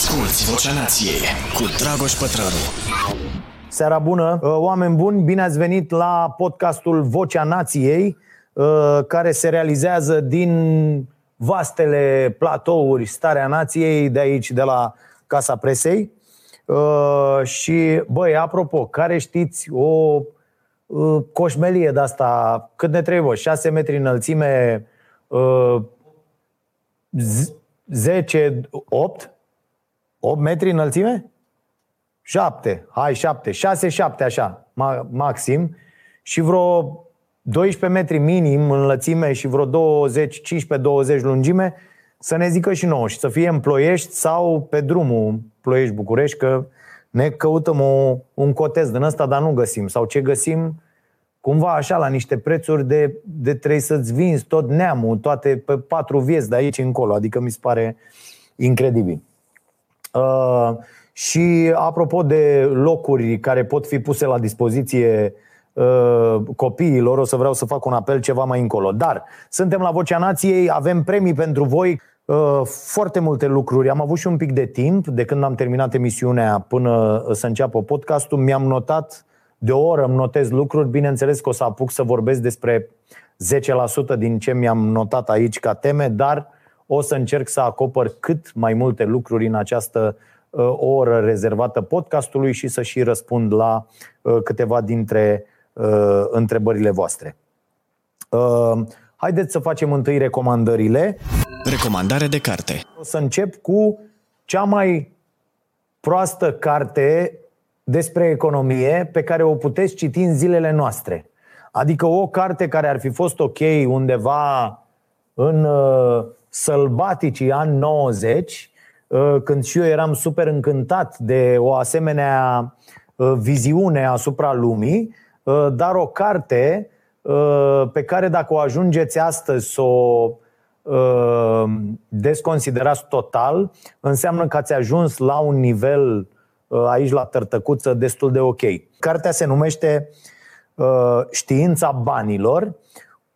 Asculți Vocea Nației cu Dragoș Pătrălu. Seara bună, uh, oameni buni, bine ați venit la podcastul Vocea Nației, uh, care se realizează din vastele platouri Starea Nației de aici, de la Casa Presei. Uh, și, băi, apropo, care știți o coșmelie de asta, cât ne trebuie, 6 metri înălțime, 10, 8? 8 metri înălțime? 7, hai 7, 6, 7 așa, maxim și vreo 12 metri minim înălțime și vreo 20, 15-20 lungime, să ne zică și nouă și să fie în Ploiești sau pe drumul Ploiești-București, că ne căutăm o, un cotez din ăsta, dar nu găsim. Sau ce găsim, cumva așa, la niște prețuri de, de trebuie să-ți vinzi tot neamul, toate pe patru vieți de aici încolo. Adică mi se pare incredibil. Uh, și apropo de locuri care pot fi puse la dispoziție uh, copiilor, o să vreau să fac un apel ceva mai încolo. Dar suntem la Vocea Nației, avem premii pentru voi, uh, foarte multe lucruri. Am avut și un pic de timp de când am terminat emisiunea până să înceapă podcastul. Mi-am notat de o oră, îmi notez lucruri. Bineînțeles că o să apuc să vorbesc despre 10% din ce mi-am notat aici ca teme, dar o să încerc să acopăr cât mai multe lucruri în această uh, oră rezervată podcastului și să și răspund la uh, câteva dintre uh, întrebările voastre. Haideți să facem întâi recomandările. Recomandare de carte. O să încep cu cea mai proastă carte despre economie pe care o puteți citi în zilele noastre. Adică o carte care ar fi fost ok undeva în sălbaticii ani 90, uh, când și eu eram super încântat de o asemenea uh, viziune asupra lumii, uh, dar o carte pe care dacă o ajungeți astăzi să o desconsiderați total, înseamnă că ați ajuns la un nivel aici la tărtăcuță destul de ok. Cartea se numește Știința banilor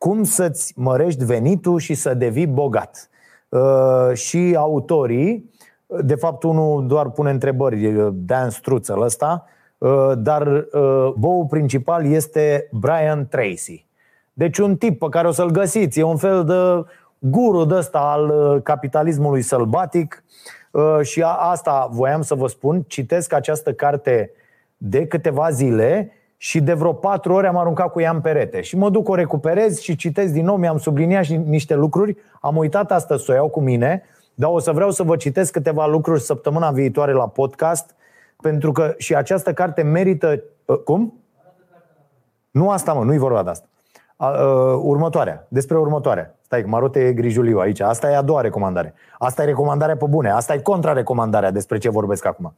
cum să-ți mărești venitul și să devii bogat. Uh, și autorii, de fapt unul doar pune întrebări, Dan Struțel ăsta, uh, dar uh, boul principal este Brian Tracy. Deci un tip pe care o să-l găsiți, e un fel de guru de ăsta al capitalismului sălbatic și asta voiam să vă spun, citesc această carte de câteva zile și de vreo patru ore am aruncat cu ea în perete. Și mă duc, o recuperez și citesc din nou, mi-am subliniat și niște lucruri. Am uitat astăzi să o iau cu mine, dar o să vreau să vă citesc câteva lucruri săptămâna viitoare la podcast, pentru că și această carte merită... Uh, cum? Nu asta, mă, nu-i vorba de asta. Uh, următoarea, despre următoarea. Stai, că Marote e grijuliu aici. Asta e a doua recomandare. Asta e recomandarea pe bune. Asta e contra-recomandarea despre ce vorbesc acum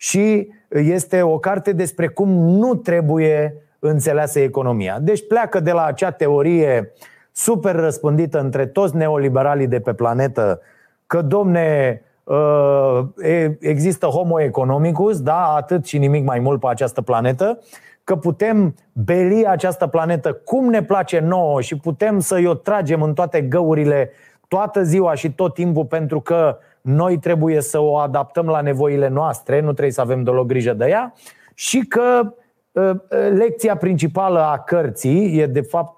și este o carte despre cum nu trebuie înțeleasă economia. Deci pleacă de la acea teorie super răspândită între toți neoliberalii de pe planetă că, domne, uh, există homo economicus, da, atât și nimic mai mult pe această planetă, că putem beli această planetă cum ne place nouă și putem să-i o tragem în toate găurile toată ziua și tot timpul pentru că noi trebuie să o adaptăm la nevoile noastre, nu trebuie să avem deloc grijă de ea și că ă, ă, lecția principală a cărții e de fapt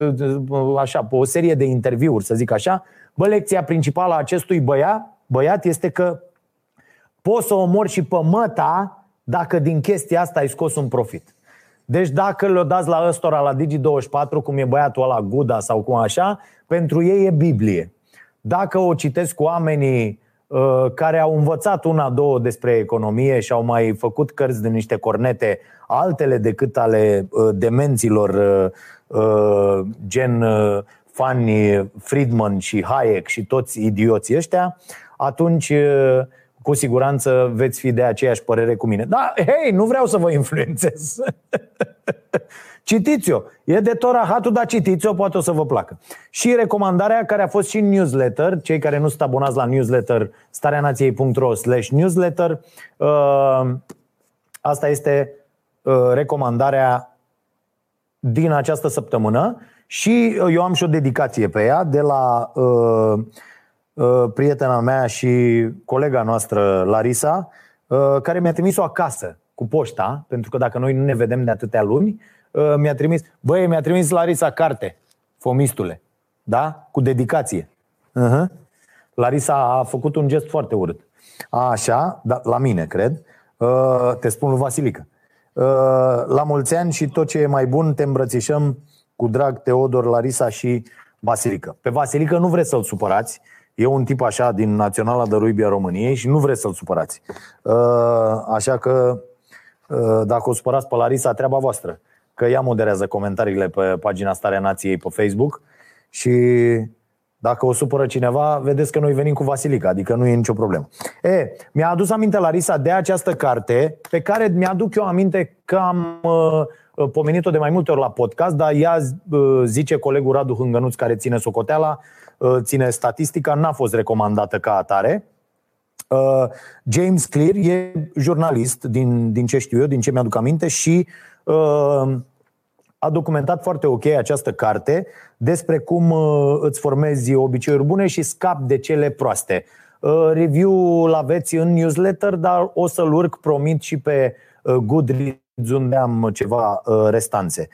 ă, așa, pe o serie de interviuri, să zic așa, bă, lecția principală a acestui băiat, băiat este că poți să omori și pe măta dacă din chestia asta ai scos un profit. Deci dacă le-o dați la ăstora la Digi24, cum e băiatul ăla Guda sau cum așa, pentru ei e Biblie. Dacă o citesc cu oamenii Uh, care au învățat una, două despre economie și au mai făcut cărți de niște cornete altele decât ale uh, demenților uh, gen Fanny Friedman și Hayek și toți idioții ăștia, atunci cu siguranță veți fi de aceeași părere cu mine. Da, hei, nu vreau să vă influențez. Citiți-o. E de Torahatul, dar citiți-o, poate o să vă placă. Și recomandarea care a fost și în newsletter, cei care nu sunt abonați la newsletter, stareanației.ro slash newsletter, uh, asta este uh, recomandarea din această săptămână și eu am și o dedicație pe ea de la uh, prietena mea și colega noastră, Larisa, care mi-a trimis-o acasă cu poșta, pentru că dacă noi nu ne vedem de atâtea luni, mi-a trimis, băi, mi-a trimis Larisa carte, Fomistule, da? Cu dedicație. Uh-huh. Larisa a făcut un gest foarte urât. A, așa, da, la mine, cred. Te spun lui Vasilică. La mulți ani și tot ce e mai bun, te îmbrățișăm cu drag Teodor, Larisa și Vasilică. Pe Vasilică nu vreți să-l supărați, E un tip așa din Naționala de Rugby a României și nu vreți să-l supărați. Așa că dacă o supărați pe Larisa, treaba voastră. Că ea moderează comentariile pe pagina Starea Nației pe Facebook și dacă o supără cineva, vedeți că noi venim cu Vasilica, adică nu e nicio problemă. E, mi-a adus aminte Larisa de această carte pe care mi-aduc eu aminte că am uh, pomenit-o de mai multe ori la podcast, dar ea uh, zice colegul Radu Hângănuț care ține socoteala, uh, ține statistica, n-a fost recomandată ca atare. Uh, James Clear e jurnalist, din, din ce știu eu, din ce mi-aduc aminte și uh, a documentat foarte ok această carte despre cum uh, îți formezi obiceiuri bune și scapi de cele proaste. Uh, review-ul aveți în newsletter, dar o să-l urc, promit, și pe uh, Goodreads unde am ceva restanțe.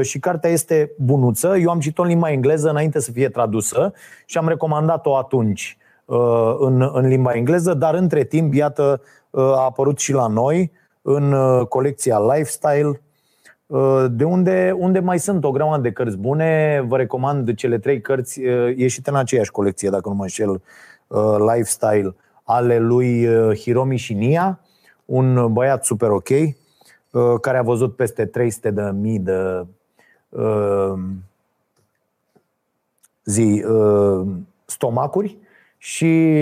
Și cartea este bunuță. Eu am citit-o în limba engleză înainte să fie tradusă și am recomandat-o atunci în, în limba engleză, dar între timp, iată, a apărut și la noi în colecția Lifestyle, Uh, de unde, unde mai sunt o grămadă de cărți bune. Vă recomand cele trei cărți uh, ieșite în aceeași colecție, dacă nu mă înșel, uh, Lifestyle, ale lui Hiromi Shinya, un băiat super ok, care a văzut peste 300 de mii de zi, stomacuri și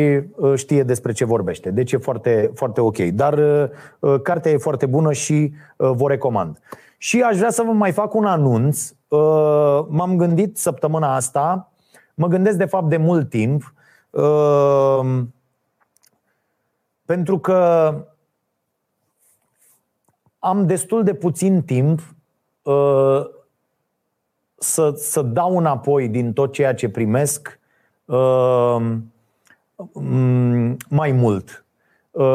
știe despre ce vorbește. Deci e foarte, foarte ok. Dar cartea e foarte bună și vă recomand. Și aș vrea să vă mai fac un anunț. Uh, m-am gândit săptămâna asta, mă gândesc de fapt de mult timp, uh, pentru că am destul de puțin timp uh, să, să dau înapoi din tot ceea ce primesc mai mult.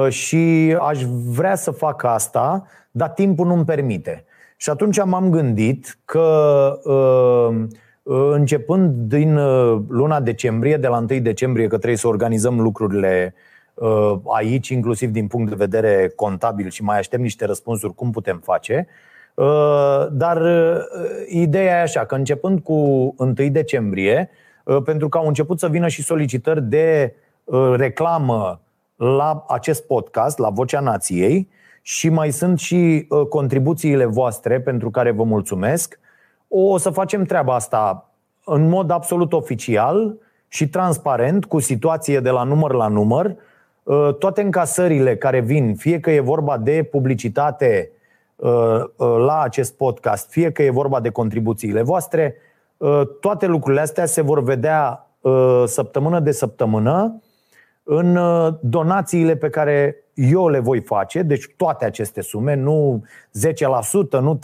Și aș vrea să fac asta, dar timpul nu-mi permite. Și atunci m-am gândit că uh, uh, începând din uh, luna decembrie, de la 1 decembrie, că trebuie să organizăm lucrurile aici, inclusiv din punct de vedere contabil și mai aștept niște răspunsuri cum putem face. Dar ideea e așa, că începând cu 1 decembrie, pentru că au început să vină și solicitări de reclamă la acest podcast, la Vocea Nației, și mai sunt și uh, contribuțiile voastre pentru care vă mulțumesc. O să facem treaba asta în mod absolut oficial și transparent, cu situație de la număr la număr. Uh, toate încasările care vin, fie că e vorba de publicitate uh, la acest podcast, fie că e vorba de contribuțiile voastre, toate lucrurile astea se vor vedea săptămână de săptămână în donațiile pe care eu le voi face, deci toate aceste sume, nu 10%, nu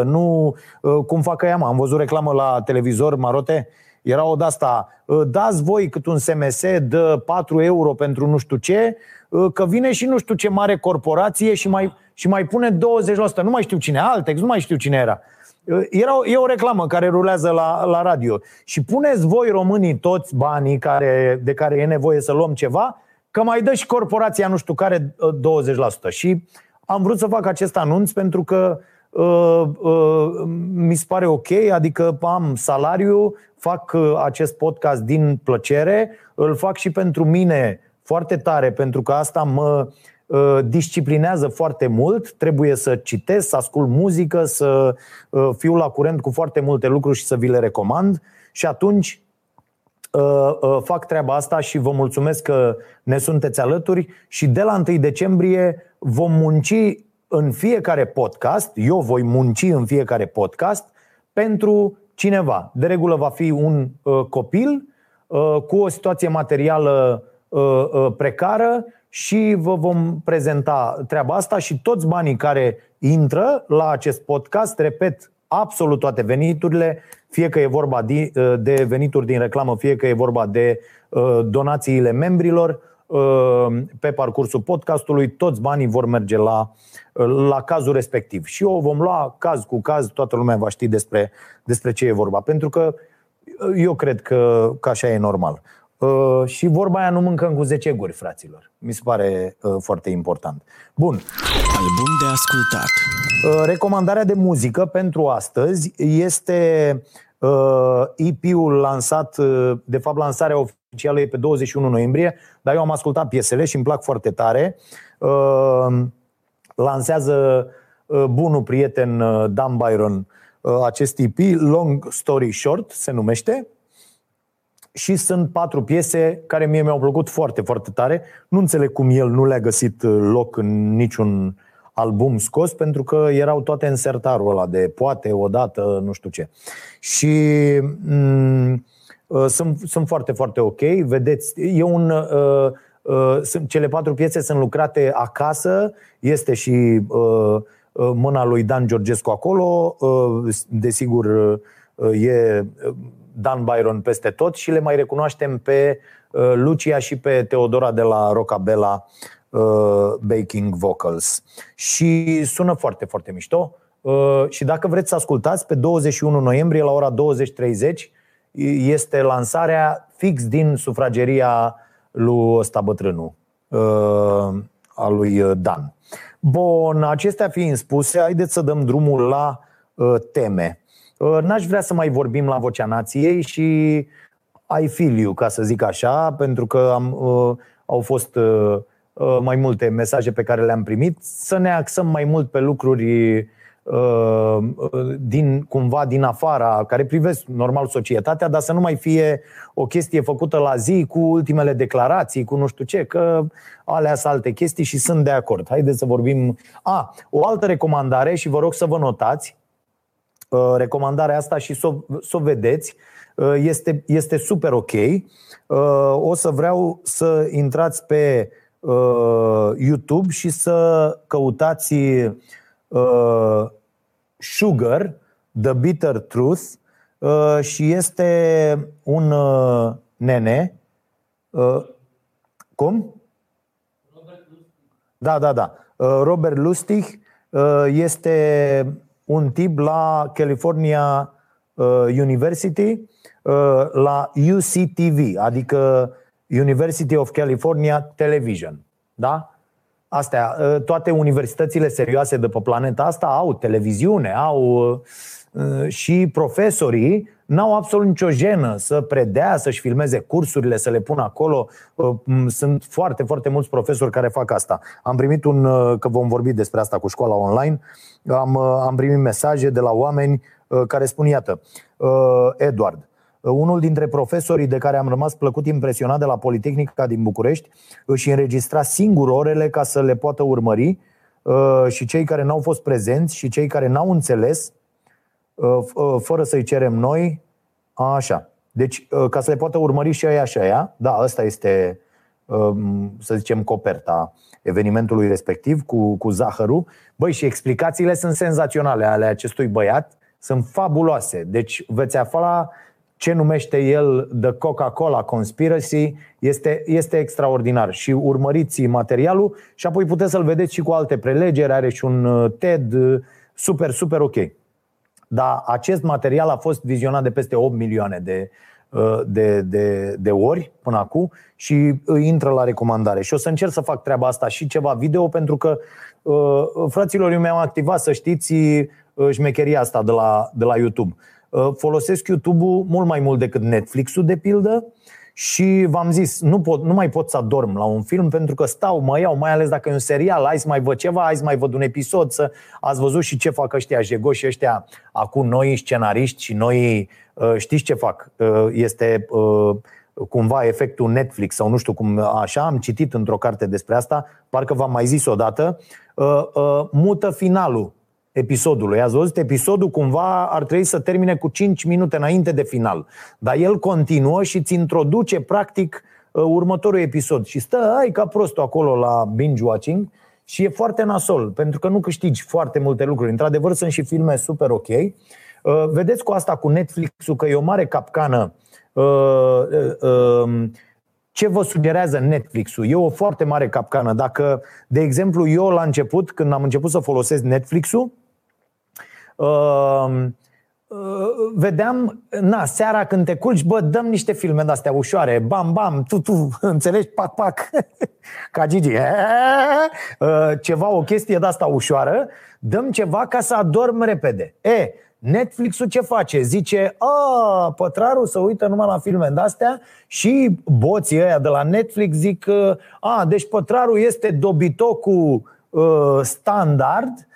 3%, nu uh, cum fac ea, am văzut reclamă la televizor, Marote, era o de-asta, uh, dați voi cât un SMS de 4 euro pentru nu știu ce, uh, că vine și nu știu ce mare corporație și mai, și mai pune 20%, nu mai știu cine, Altex, nu mai știu cine era. Era, e o reclamă care rulează la, la radio. Și puneți voi românii toți banii care, de care e nevoie să luăm ceva că mai dă și corporația nu știu care 20%. Uh, și am vrut să fac acest anunț pentru că uh, uh, mi se pare ok, adică am salariu, fac uh, acest podcast din plăcere, îl fac și pentru mine foarte tare, pentru că asta mă uh, disciplinează foarte mult, trebuie să citesc, să ascult muzică, să uh, fiu la curent cu foarte multe lucruri și să vi le recomand și atunci Uh, uh, fac treaba asta și vă mulțumesc că ne sunteți alături și de la 1 decembrie vom munci în fiecare podcast, eu voi munci în fiecare podcast pentru cineva. De regulă va fi un uh, copil cu o situație materială precară și vă vom prezenta treaba asta și toți banii care intră la acest podcast, repet, absolut toate veniturile, fie că e vorba de venituri din reclamă, fie că e vorba de donațiile membrilor, pe parcursul podcastului, toți banii vor merge la, la cazul respectiv. Și o vom lua caz cu caz, toată lumea va ști despre, despre ce e vorba. Pentru că eu cred că, că așa e normal. Uh, și vorba aia nu mâncăm cu 10 guri, fraților. Mi se pare uh, foarte important. Bun. Album de ascultat. Uh, recomandarea de muzică pentru astăzi este EP-ul lansat, de fapt lansarea oficială e pe 21 noiembrie, dar eu am ascultat piesele și îmi plac foarte tare. Lansează bunul prieten Dan Byron acest EP, Long Story Short se numește și sunt patru piese care mie mi-au plăcut foarte, foarte tare. Nu înțeleg cum el nu le-a găsit uh, loc în niciun album scos, pentru că erau toate în sertarul ăla de poate, odată, nu știu ce. Și m- uh, sunt, sunt foarte, foarte ok. Vedeți, e un. Uh, uh, sunt, cele patru piese sunt lucrate acasă, este și uh, uh mâna lui Dan Georgescu acolo, uh, desigur uh, e Dan Byron peste tot și le mai recunoaștem pe uh, Lucia și pe Teodora de la Rocabella uh, Baking Vocals. Și sună foarte, foarte mișto. Uh, și dacă vreți să ascultați, pe 21 noiembrie la ora 20.30 este lansarea fix din sufrageria lui ăsta bătrânul, a lui Dan. Bun, acestea fiind spuse, haideți să dăm drumul la teme. Uh, n-aș vrea să mai vorbim la vocea nației și I feel you, ca să zic așa, pentru că am, uh, au fost uh, uh, mai multe mesaje pe care le-am primit, să ne axăm mai mult pe lucruri uh, din, cumva din afara, care privesc normal societatea, dar să nu mai fie o chestie făcută la zi cu ultimele declarații, cu nu știu ce, că alea sunt alte chestii și sunt de acord. Haideți să vorbim. A, o altă recomandare și vă rog să vă notați, Uh, recomandarea asta și să o vedeți. Uh, este, este super ok. Uh, o să vreau să intrați pe YouTube și să căutați Sugar, The Bitter Truth și este un nene. Cum? Da, da, da. Robert Lustig este un tip la California uh, University, uh, la UCTV, adică University of California Television. Da? Astea, uh, toate universitățile serioase de pe planeta asta au televiziune, au uh, și profesorii n-au absolut nicio jenă să predea, să-și filmeze cursurile, să le pună acolo. Uh, sunt foarte, foarte mulți profesori care fac asta. Am primit un, uh, că vom vorbi despre asta cu școala online, am, uh, am primit mesaje de la oameni care spun, iată, Edward, unul dintre profesorii de care am rămas plăcut impresionat de la Politehnica din București își înregistra singur orele ca să le poată urmări și cei care n-au fost prezenți și cei care n-au înțeles Uh, uh, fără să-i cerem noi. Așa. Deci, uh, ca să le poată urmări și aia și aia, da, asta este, um, să zicem, coperta evenimentului respectiv cu, cu zahărul. Băi, și explicațiile sunt senzaționale ale acestui băiat, sunt fabuloase. Deci veți afla ce numește el The Coca-Cola Conspiracy, este, este extraordinar. Și urmăriți materialul și apoi puteți să-l vedeți și cu alte prelegeri, are și un TED, super, super ok. Dar acest material a fost vizionat de peste 8 milioane de, uh, de, de, de ori până acum și intră la recomandare. Și o să încerc să fac treaba asta și ceva video pentru că, uh, fraților, eu mi-am activat, să știți, uh, șmecheria asta de la, de la YouTube. Folosesc YouTube-ul mult mai mult decât Netflix-ul, de pildă, și v-am zis, nu, pot, nu mai pot să adorm la un film pentru că stau, mă iau, mai ales dacă e un serial, hai să mai văd ceva, hai să mai văd un episod, să ați văzut și ce fac ăștia jegoși ăștia, acum noi scenariști și noi, uh, știți ce fac? Uh, este uh, cumva efectul Netflix sau nu știu cum, așa, am citit într-o carte despre asta, parcă v-am mai zis odată, mută finalul episodului. Ați văzut, episodul cumva ar trebui să termine cu 5 minute înainte de final. Dar el continuă și îți introduce practic uh, următorul episod. Și stă, ai ca prostul acolo la binge-watching și e foarte nasol, pentru că nu câștigi foarte multe lucruri. Într-adevăr, sunt și filme super ok. Uh, vedeți cu asta cu Netflix-ul că e o mare capcană. Um, ce vă sugerează Netflix-ul? E o foarte mare capcană. Dacă, de exemplu, eu la început, când am început să folosesc Netflix-ul, um, Uh, vedeam, na, seara când te culci, bă, dăm niște filme de-astea ușoare, bam, bam, tu, tu, înțelegi, pac, pac, ca Gigi, uh, ceva, o chestie de-asta ușoară, dăm ceva ca să adorm repede. E, Netflix-ul ce face? Zice, a, pătrarul să uită numai la filme de-astea și boții ăia de la Netflix zic, a, deci pătrarul este dobitocul uh, standard, Uh,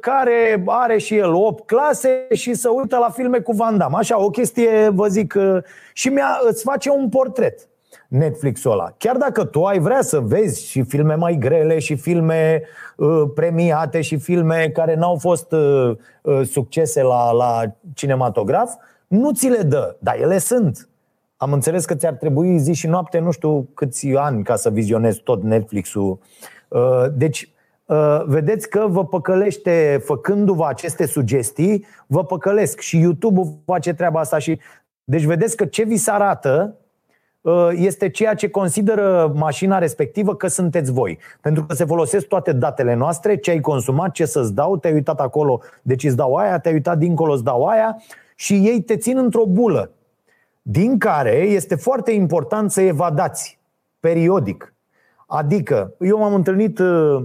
care are și el 8 clase și să uită la filme cu Van Damme. Așa, o chestie, vă zic, uh, și mi-a, îți face un portret Netflix-ul ăla. Chiar dacă tu ai vrea să vezi și filme mai grele și filme uh, premiate și filme care n-au fost uh, uh, succese la, la cinematograf, nu ți le dă, dar ele sunt. Am înțeles că ți-ar trebui zi și noapte, nu știu câți ani ca să vizionezi tot Netflix-ul. Uh, deci Uh, vedeți că vă păcălește, făcându-vă aceste sugestii, vă păcălesc și YouTube-ul face treaba asta și deci vedeți că ce vi se arată uh, este ceea ce consideră mașina respectivă că sunteți voi. Pentru că se folosesc toate datele noastre, ce ai consumat, ce să-ți dau, te-ai uitat acolo, deci îți dau aia, te-ai uitat dincolo, îți dau aia și ei te țin într-o bulă din care este foarte important să evadați periodic. Adică, eu m-am întâlnit uh, Uh,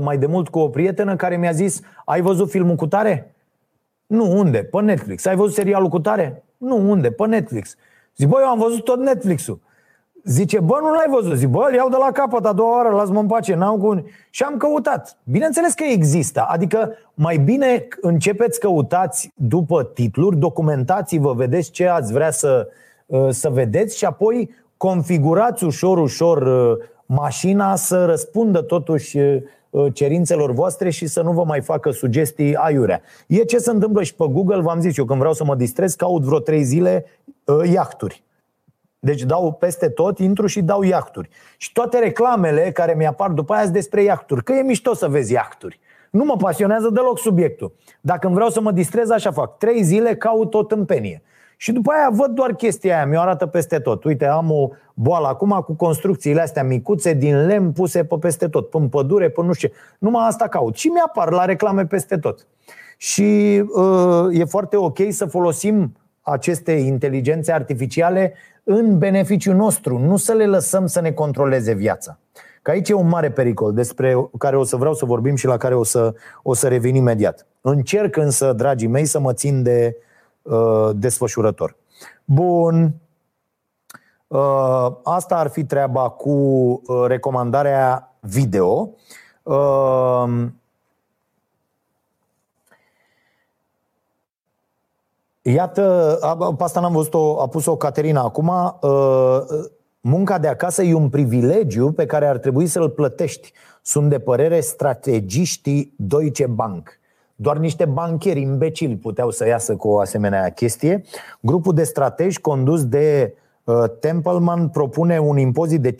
mai de mult cu o prietenă care mi-a zis Ai văzut filmul cu tare? Nu, unde? Pe Netflix. Ai văzut serialul cu tare? Nu, unde? Pe Netflix. Zic, bă, eu am văzut tot Netflix-ul. Zice, bă, nu l-ai văzut. Zic, bă, îl iau de la capăt a doua oară, las-mă în pace, n-am cu... Și am căutat. Bineînțeles că există. Adică mai bine începeți căutați după titluri, documentați-vă, vedeți ce ați vrea să, uh, să vedeți și apoi configurați ușor, ușor uh, mașina să răspundă totuși Uh, cerințelor voastre și să nu vă mai facă sugestii aiurea. E ce se întâmplă și pe Google, v-am zis eu, când vreau să mă distrez, caut vreo trei zile uh, iahturi. Deci dau peste tot, intru și dau iahturi. Și toate reclamele care mi-apar după aia sunt despre iahturi. Că e mișto să vezi iahturi. Nu mă pasionează deloc subiectul. Dacă îmi vreau să mă distrez, așa fac. Trei zile caut o tâmpenie. Și după aia văd doar chestia aia, mi-o arată peste tot. Uite, am o boală acum cu construcțiile astea micuțe din lemn puse pe peste tot, pe pădure, pe nu știu ce. Numai asta caut. Și mi-apar la reclame peste tot. Și uh, e foarte ok să folosim aceste inteligențe artificiale în beneficiul nostru, nu să le lăsăm să ne controleze viața. Că aici e un mare pericol despre care o să vreau să vorbim și la care o să, o să revin imediat. Încerc însă, dragii mei, să mă țin de uh, Uh, desfășurător. Bun. Uh, asta ar fi treaba cu uh, recomandarea video. Iată, pe asta n-am văzut-o, a pus-o Caterina acum. Munca de acasă e un privilegiu pe care ar trebui să-l plătești. Sunt de părere strategiștii Deutsche Bank. Doar niște bancheri imbecili puteau să iasă cu o asemenea chestie. Grupul de strategi condus de uh, Templeman propune un impozit de 5%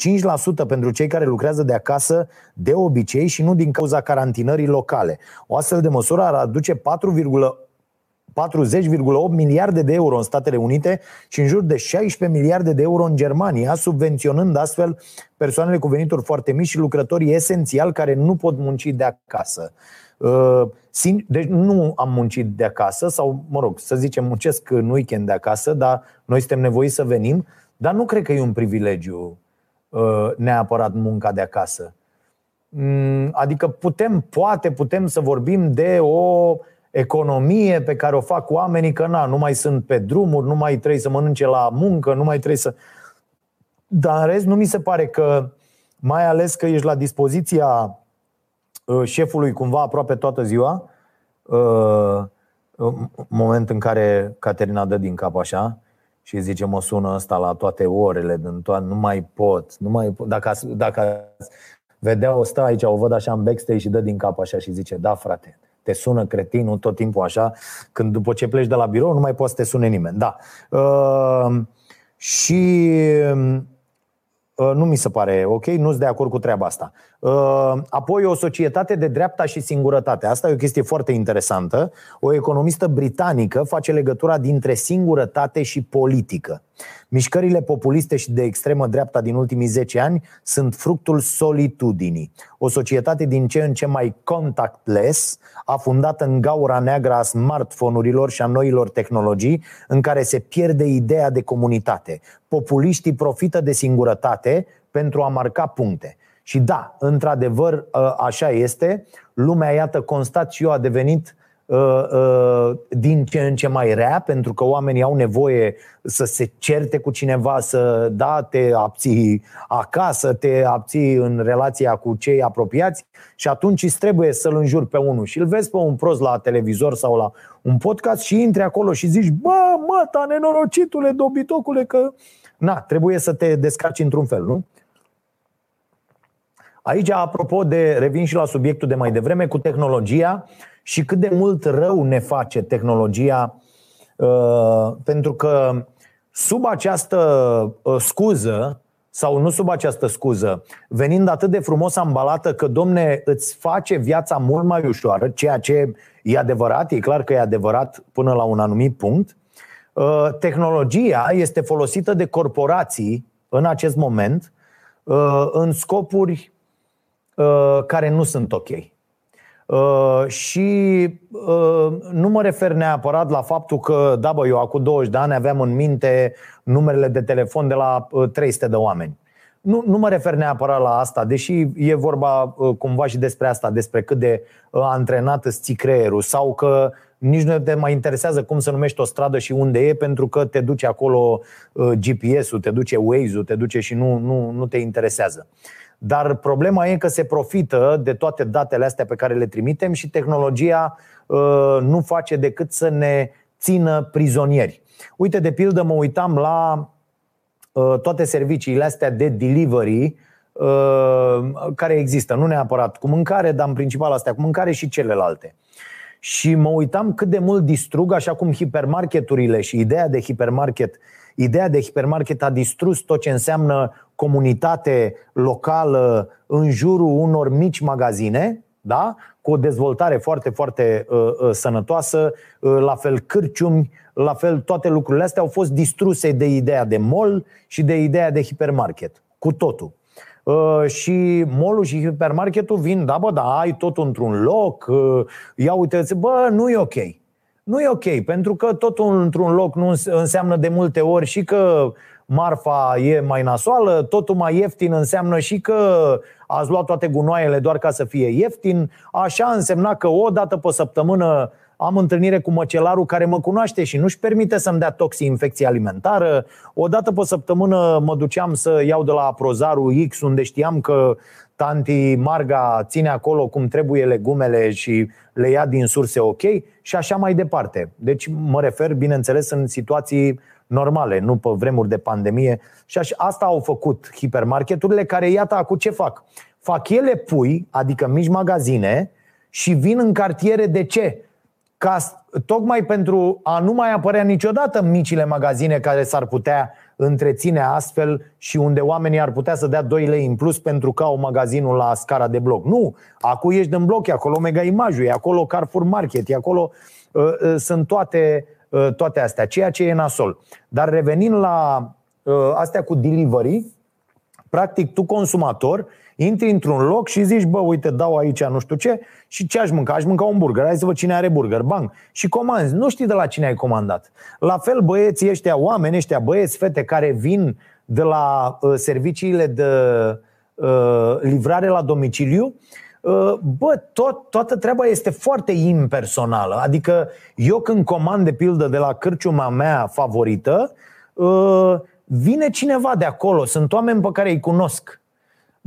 pentru cei care lucrează de acasă de obicei și nu din cauza carantinării locale. O astfel de măsură ar aduce 4, 40,8 miliarde de euro în Statele Unite și în jur de 16 miliarde de euro în Germania, subvenționând astfel persoanele cu venituri foarte mici și lucrătorii esențiali care nu pot munci de acasă. Uh, deci nu am muncit de acasă sau, mă rog, să zicem, muncesc în weekend de acasă, dar noi suntem nevoiți să venim, dar nu cred că e un privilegiu uh, neapărat munca de acasă. Mm, adică putem, poate putem să vorbim de o economie pe care o fac oamenii, că na, nu mai sunt pe drumuri, nu mai trebuie să mănânce la muncă, nu mai trebuie să... Dar în rest nu mi se pare că, mai ales că ești la dispoziția Uh, șefului cumva aproape toată ziua, uh, moment în care Caterina dă din cap așa și zice mă sună ăsta la toate orele, din toate, nu mai pot, nu mai pot. Dacă, dacă vedea o stă aici, o văd așa în backstage și dă din cap așa și zice da frate, te sună cretinul tot timpul așa, când după ce pleci de la birou nu mai poți să te sune nimeni. Da. Uh, și Uh, nu mi se pare ok, nu sunt de acord cu treaba asta. Uh, apoi o societate de dreapta și singurătate. Asta e o chestie foarte interesantă. O economistă britanică face legătura dintre singurătate și politică. Mișcările populiste și de extremă dreapta din ultimii 10 ani sunt fructul solitudinii. O societate din ce în ce mai contactless, afundată în gaura neagră a smartphone-urilor și a noilor tehnologii, în care se pierde ideea de comunitate. Populiștii profită de singurătate pentru a marca puncte. Și da, într-adevăr, ă, așa este. Lumea, iată, constat și eu, a devenit Uh, uh, din ce în ce mai rea, pentru că oamenii au nevoie să se certe cu cineva, să da, te abții acasă, te abții în relația cu cei apropiați și atunci îți trebuie să-l înjuri pe unul și îl vezi pe un prost la televizor sau la un podcast și intri acolo și zici Bă, mă, ta nenorocitule, dobitocule, că... Na, trebuie să te descarci într-un fel, nu? Aici, apropo de, revin și la subiectul de mai devreme, cu tehnologia, uh, și cât de mult rău ne face tehnologia, uh, pentru că sub această uh, scuză, sau nu sub această scuză, venind atât de frumos ambalată că, domne, îți face viața mult mai ușoară, ceea ce e adevărat, e clar că e adevărat până la un anumit punct, uh, tehnologia este folosită de corporații în acest moment în scopuri care nu sunt ok. Uh, și uh, nu mă refer neapărat la faptul că, da, bă, eu acum 20 de ani aveam în minte numerele de telefon de la uh, 300 de oameni. Nu, nu mă refer neapărat la asta, deși e vorba uh, cumva și despre asta, despre cât de uh, antrenat îți ții creierul sau că nici nu te mai interesează cum să numești o stradă și unde e, pentru că te duce acolo uh, GPS-ul, te duce Waze-ul, te duce și nu, nu, nu te interesează. Uh, dar problema e că se profită de toate datele astea pe care le trimitem și tehnologia uh, nu face decât să ne țină prizonieri. Uite, de pildă, mă uitam la uh, toate serviciile astea de delivery uh, care există, nu neapărat cu mâncare, dar în principal astea cu mâncare și celelalte. Și mă uitam cât de mult distrug, așa cum hipermarketurile și ideea de hipermarket Ideea de hipermarket a distrus tot ce înseamnă comunitate locală în jurul unor mici magazine, da? cu o dezvoltare foarte, foarte uh, uh, sănătoasă, uh, la fel cârciumi, la fel toate lucrurile astea au fost distruse de ideea de mall și de ideea de hipermarket, cu totul. Uh, și molul și hipermarketul vin, da bă, da, ai tot într-un loc, uh, ia uite, bă, nu e ok. Nu e ok, pentru că totul într-un loc nu înseamnă de multe ori și că marfa e mai nasoală, totul mai ieftin înseamnă și că ați luat toate gunoaiele doar ca să fie ieftin. Așa însemna că o dată pe săptămână am întâlnire cu măcelarul care mă cunoaște și nu-și permite să-mi dea toxi infecție alimentară. O dată pe săptămână mă duceam să iau de la prozarul X unde știam că tanti Marga ține acolo cum trebuie legumele și le ia din surse ok și așa mai departe. Deci mă refer, bineînțeles, în situații normale, nu pe vremuri de pandemie. Și așa, asta au făcut hipermarketurile care, iată, acum ce fac? Fac ele pui, adică mici magazine, și vin în cartiere de ce? Ca, tocmai pentru a nu mai apărea niciodată micile magazine care s-ar putea întreține astfel și unde oamenii ar putea să dea 2 lei în plus pentru că au magazinul la scara de bloc. Nu, acum ești în bloc, e acolo Mega Image, e acolo Carrefour Market, e acolo uh, uh, sunt toate, uh, toate astea, ceea ce e nasol. Dar revenind la uh, astea cu delivery, practic tu consumator Intri într-un loc și zici, bă, uite, dau aici nu știu ce și ce aș mânca? Aș mânca un burger. Hai să văd cine are burger. Bang. Și comanzi. Nu știi de la cine ai comandat. La fel băieții ăștia, oameni ăștia, băieți, fete care vin de la uh, serviciile de uh, livrare la domiciliu, uh, Bă, tot, toată treaba este foarte impersonală. Adică eu când comand de pildă de la cârciuma mea favorită, uh, vine cineva de acolo, sunt oameni pe care îi cunosc.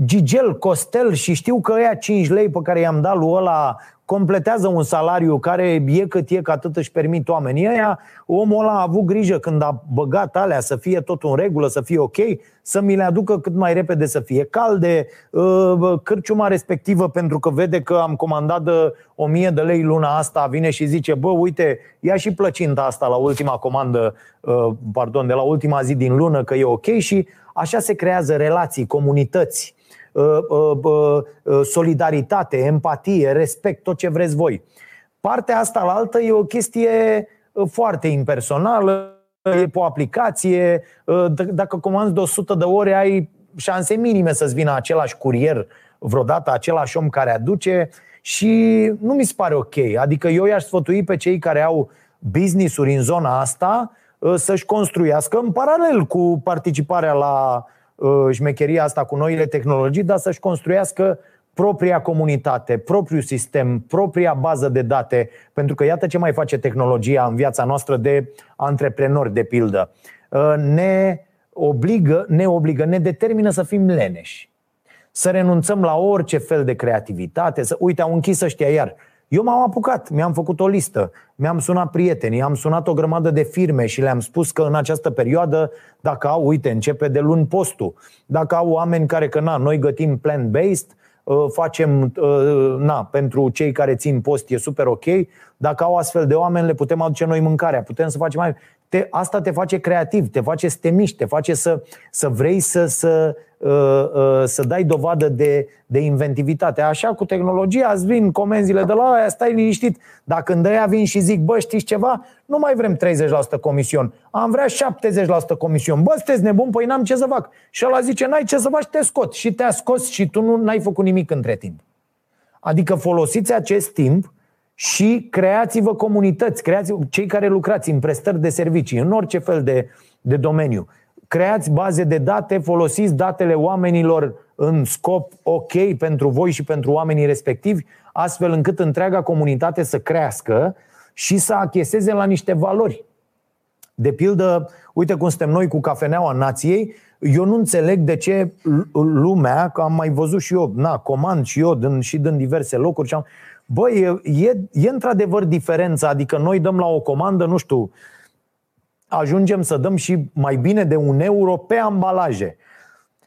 Gigel, Costel și știu că ăia 5 lei pe care i-am dat lui ăla completează un salariu care e cât e, că atât își permit oamenii ăia, omul ăla a avut grijă când a băgat alea să fie tot în regulă, să fie ok, să mi le aducă cât mai repede să fie calde, uh, cârciuma respectivă pentru că vede că am comandat de 1000 de lei luna asta, vine și zice, bă, uite, ia și plăcinta asta la ultima comandă, uh, pardon, de la ultima zi din lună, că e ok. Și Așa se creează relații, comunități, solidaritate, empatie, respect, tot ce vreți voi. Partea asta la altă e o chestie foarte impersonală, e pe o aplicație, dacă comanzi de 100 de ore ai șanse minime să-ți vină același curier vreodată, același om care aduce și nu mi se pare ok. Adică eu i-aș sfătui pe cei care au business-uri în zona asta să-și construiască în paralel cu participarea la șmecheria asta cu noile tehnologii, dar să-și construiască propria comunitate, propriul sistem, propria bază de date, pentru că iată ce mai face tehnologia în viața noastră de antreprenori, de pildă. Ne obligă, ne obligă, ne determină să fim leneși. Să renunțăm la orice fel de creativitate. Să, uite, au închis ăștia iar. Eu m-am apucat, mi-am făcut o listă, mi-am sunat prietenii, am sunat o grămadă de firme și le-am spus că în această perioadă, dacă au, uite, începe de luni postul, dacă au oameni care, că na, noi gătim plant-based, uh, facem, uh, na, pentru cei care țin post e super ok, dacă au astfel de oameni le putem aduce noi mâncarea, putem să facem mai te, asta te face creativ, te face să te miști, te face să, să vrei să, să, uh, uh, să dai dovadă de, de inventivitate. Așa cu tehnologia îți vin comenzile de la aia, stai liniștit. Dacă când aia vin și zic, bă, știți ceva? Nu mai vrem 30% comision, am vrea 70% comision. Bă, sunteți nebun? Păi n-am ce să fac. Și ăla zice, n-ai ce să faci, te scot. Și te-a scos și tu nu ai făcut nimic între timp. Adică folosiți acest timp și creați-vă comunități, creați cei care lucrați în prestări de servicii, în orice fel de, de domeniu. Creați baze de date, folosiți datele oamenilor în scop ok pentru voi și pentru oamenii respectivi, astfel încât întreaga comunitate să crească și să acheseze la niște valori. De pildă, uite cum suntem noi cu cafeneaua nației, eu nu înțeleg de ce lumea, că am mai văzut și eu, na, comand și eu din, și din diverse locuri, și am, Băi, e, e, e într-adevăr diferența, adică noi dăm la o comandă, nu știu, ajungem să dăm și mai bine de un euro pe ambalaje.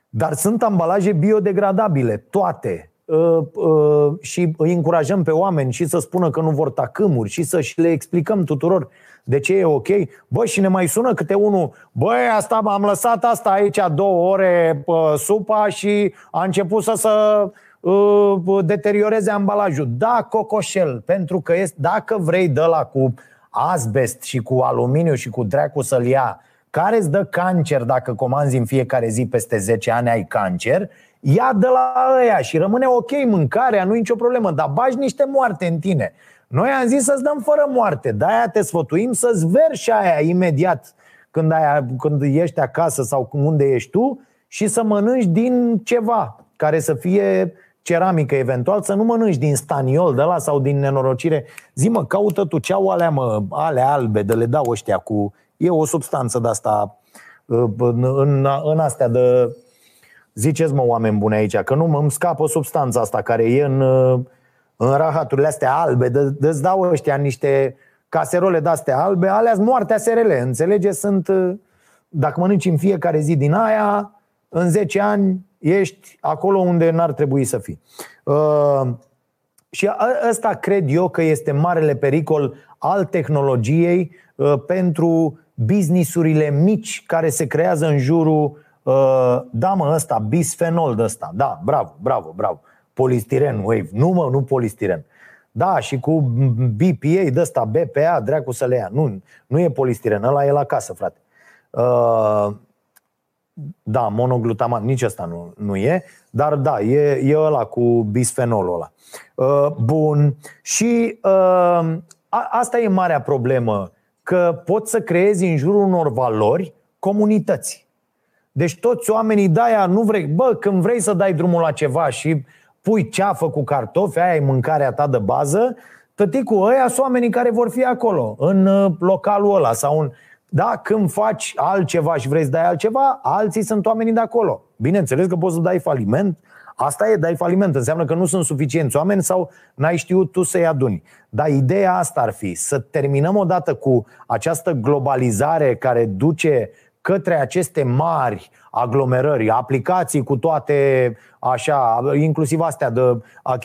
Dar sunt ambalaje biodegradabile, toate. Uh, uh, și îi încurajăm pe oameni și să spună că nu vor tacâmuri și să și le explicăm tuturor de ce e ok. Bă, și ne mai sună câte unul, băi, asta am lăsat asta aici două ore supa și a început să, să uh, deterioreze ambalajul. Da, cocoșel, pentru că este, dacă vrei de la cu asbest și cu aluminiu și cu dracu să-l ia, care îți dă cancer dacă comanzi în fiecare zi peste 10 ani ai cancer, ia de la ăia și rămâne ok mâncarea, nu e nicio problemă, dar bagi niște moarte în tine. Noi am zis să-ți dăm fără moarte, de-aia te sfătuim să-ți verși aia imediat când, aia, când ești acasă sau unde ești tu și să mănânci din ceva care să fie ceramică eventual, să nu mănânci din staniol de la sau din nenorocire. Zi mă, caută tu ce au alea, mă, ale albe, de le dau ăștia cu... E o substanță de asta uh, în, în, în astea de... Ziceți mă, oameni buni aici, că nu mă îmi scapă substanța asta care e în, uh, în rahaturile astea albe, de, de îți dau ăștia niște caserole de-astea albe, alea sunt moartea SRL, înțelege? Sunt, uh, dacă mănânci în fiecare zi din aia, în 10 ani ești acolo unde n-ar trebui să fii. Uh, și ăsta cred eu că este marele pericol al tehnologiei uh, pentru businessurile mici care se creează în jurul, uh, da mă, ăsta, bisfenol de ăsta. Da, bravo, bravo, bravo. Polistiren wave. Nu mă, nu polistiren. Da, și cu BPA de ăsta, BPA, dracu să le ia. Nu, nu e polistiren, ăla e la casă, frate. Uh, da, monoglutamat, nici asta nu, nu e, dar da, e, e ăla cu bisfenolul ăla. Uh, bun. Și uh, a, asta e marea problemă, că poți să creezi în jurul unor valori comunități. Deci toți oamenii de aia nu vrei, bă, când vrei să dai drumul la ceva și pui ceafă cu cartofi, aia e mâncarea ta de bază, tăticul ăia sunt oamenii care vor fi acolo, în uh, localul ăla sau în, da? Când faci altceva și vrei să dai altceva, alții sunt oamenii de acolo. Bineînțeles că poți să dai faliment, Asta e, dai faliment. Înseamnă că nu sunt suficienți oameni sau n-ai știut tu să-i aduni. Dar ideea asta ar fi să terminăm odată cu această globalizare care duce către aceste mari aglomerări, aplicații cu toate așa, inclusiv astea de,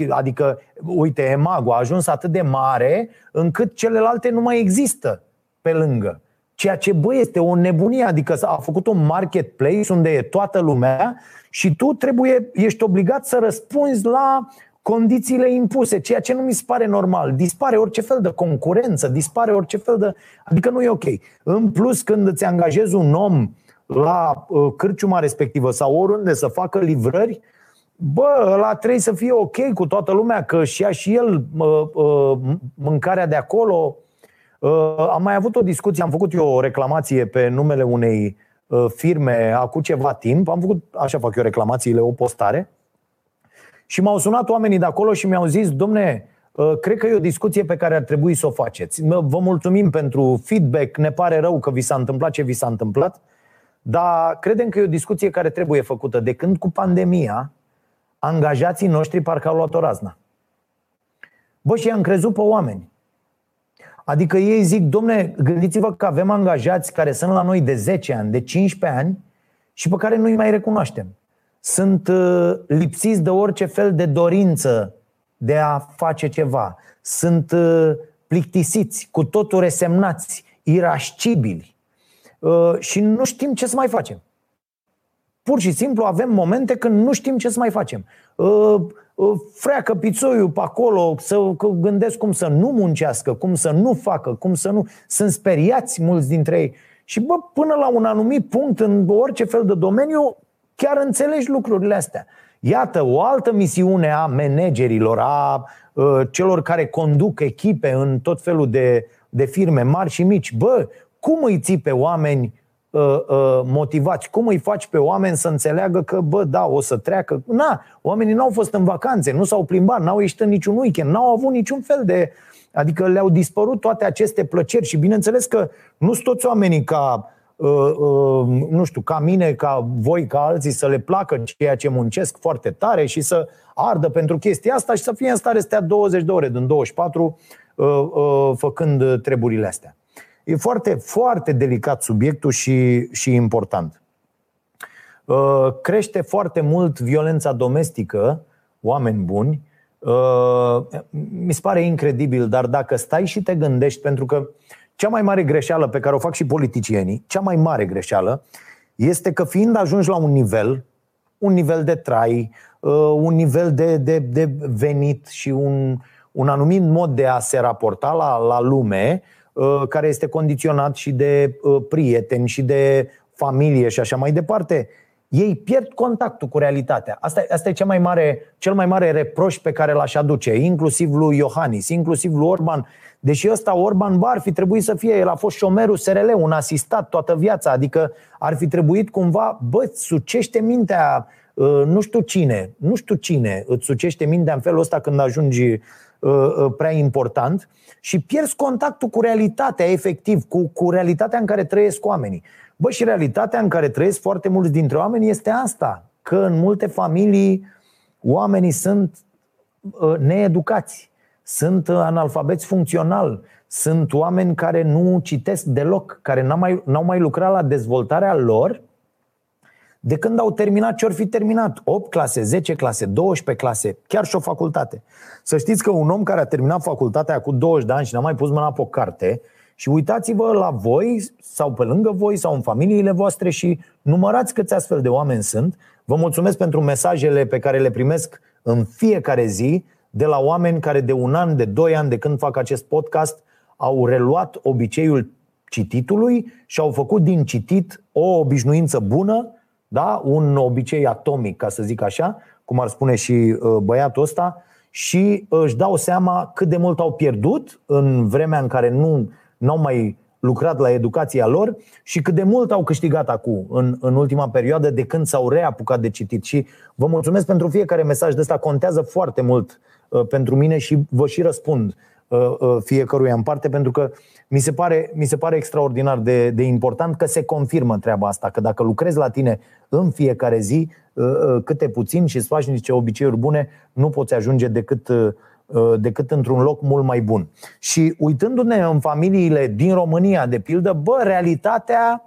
adică, uite, Emago a ajuns atât de mare încât celelalte nu mai există pe lângă. Ceea ce, bă, este o nebunie, adică a făcut un marketplace unde e toată lumea și tu trebuie, ești obligat să răspunzi la condițiile impuse, ceea ce nu mi se pare normal. Dispare orice fel de concurență, dispare orice fel de... Adică nu e ok. În plus, când îți angajezi un om la uh, cârciuma respectivă sau oriunde să facă livrări, bă, ăla trebuie să fie ok cu toată lumea, că și ia și el uh, uh, mâncarea de acolo. Uh, am mai avut o discuție, am făcut eu o reclamație pe numele unei uh, firme acum ceva timp, am făcut, așa fac eu reclamațiile, o postare, și m-au sunat oamenii de acolo și mi-au zis, domne, uh, cred că e o discuție pe care ar trebui să o faceți. Vă mulțumim pentru feedback, ne pare rău că vi s-a întâmplat ce vi s-a întâmplat, dar credem că e o discuție care trebuie făcută. De când cu pandemia, angajații noștri parcă au luat o razna. Bă, și am crezut pe oameni. Adică ei zic, domne, gândiți-vă că avem angajați care sunt la noi de 10 ani, de 15 ani și pe care nu-i mai recunoaștem sunt uh, lipsiți de orice fel de dorință de a face ceva. Sunt uh, plictisiți, cu totul resemnați, irascibili uh, și nu știm ce să mai facem. Pur și simplu avem momente când nu știm ce să mai facem. Freacă pițoiul pe acolo, să gândesc cum să nu muncească, cum să nu facă, cum să nu... Sunt speriați mulți dintre ei. Și bă, până la un anumit punct, în orice fel de domeniu, chiar înțelegi lucrurile astea. Iată, o altă misiune a managerilor, a uh, celor care conduc echipe în tot felul de, de firme mari și mici. Bă, cum îi ții pe oameni uh, uh, motivați? Cum îi faci pe oameni să înțeleagă că, bă, da, o să treacă? Na, oamenii n-au fost în vacanțe, nu s-au plimbat, n-au ieșit în niciun weekend, n-au avut niciun fel de... Adică le-au dispărut toate aceste plăceri și bineînțeles că nu sunt toți oamenii ca Uh, uh, nu știu, ca mine, ca voi, ca alții, să le placă ceea ce muncesc foarte tare și să ardă pentru chestia asta și să fie în stare să stea 20 de ore din 24 uh, făcând treburile astea. E foarte, foarte delicat subiectul și, și important. Crește foarte mult violența domestică, oameni buni. Mi se pare incredibil, dar dacă stai și te gândești, pentru că cea mai mare greșeală pe care o fac și politicienii, cea mai mare greșeală, este că fiind ajungi la un nivel, un nivel de trai, uh, un nivel de, de, de venit și un, un anumit mod de a se raporta la, la lume, uh, care este condiționat și de uh, prieteni și de familie și așa mai departe, ei pierd contactul cu realitatea. Asta, asta e cel mai, mare, cel mai mare reproș pe care l-aș aduce, inclusiv lui Iohannis, inclusiv lui Orban. Deși ăsta, Orban, bă, ar fi trebuit să fie, el a fost șomerul SRL, un asistat toată viața, adică ar fi trebuit cumva, bă, sucește mintea, ă, nu știu cine, nu știu cine îți sucește mintea în felul ăsta când ajungi ă, ă, prea important și pierzi contactul cu realitatea, efectiv, cu, cu realitatea în care trăiesc oamenii. Bă, și realitatea în care trăiesc foarte mulți dintre oameni este asta, că în multe familii oamenii sunt needucați sunt uh, analfabeți funcțional, sunt oameni care nu citesc deloc, care n-au mai, n-au mai lucrat la dezvoltarea lor de când au terminat ce ori fi terminat. 8 clase, 10 clase, 12 clase, chiar și o facultate. Să știți că un om care a terminat facultatea cu 20 de ani și n-a mai pus mâna pe o carte, și uitați-vă la voi sau pe lângă voi sau în familiile voastre și numărați câți astfel de oameni sunt. Vă mulțumesc pentru mesajele pe care le primesc în fiecare zi de la oameni care de un an, de doi ani de când fac acest podcast au reluat obiceiul cititului și au făcut din citit o obișnuință bună, da? un obicei atomic, ca să zic așa, cum ar spune și uh, băiatul ăsta, și își dau seama cât de mult au pierdut în vremea în care nu au mai lucrat la educația lor și cât de mult au câștigat acum, în, în ultima perioadă, de când s-au reapucat de citit. Și vă mulțumesc pentru fiecare mesaj de ăsta, contează foarte mult uh, Uh, pentru mine și vă și răspund uh, uh, fiecăruia în parte, pentru că mi se pare, mi se pare extraordinar de, de important că se confirmă treaba asta, că dacă lucrezi la tine în fiecare zi, câte puțin și îți faci niște obiceiuri bune, nu poți ajunge decât, decât într-un loc mult mai bun. Și uitându-ne în familiile din România, de pildă, bă, realitatea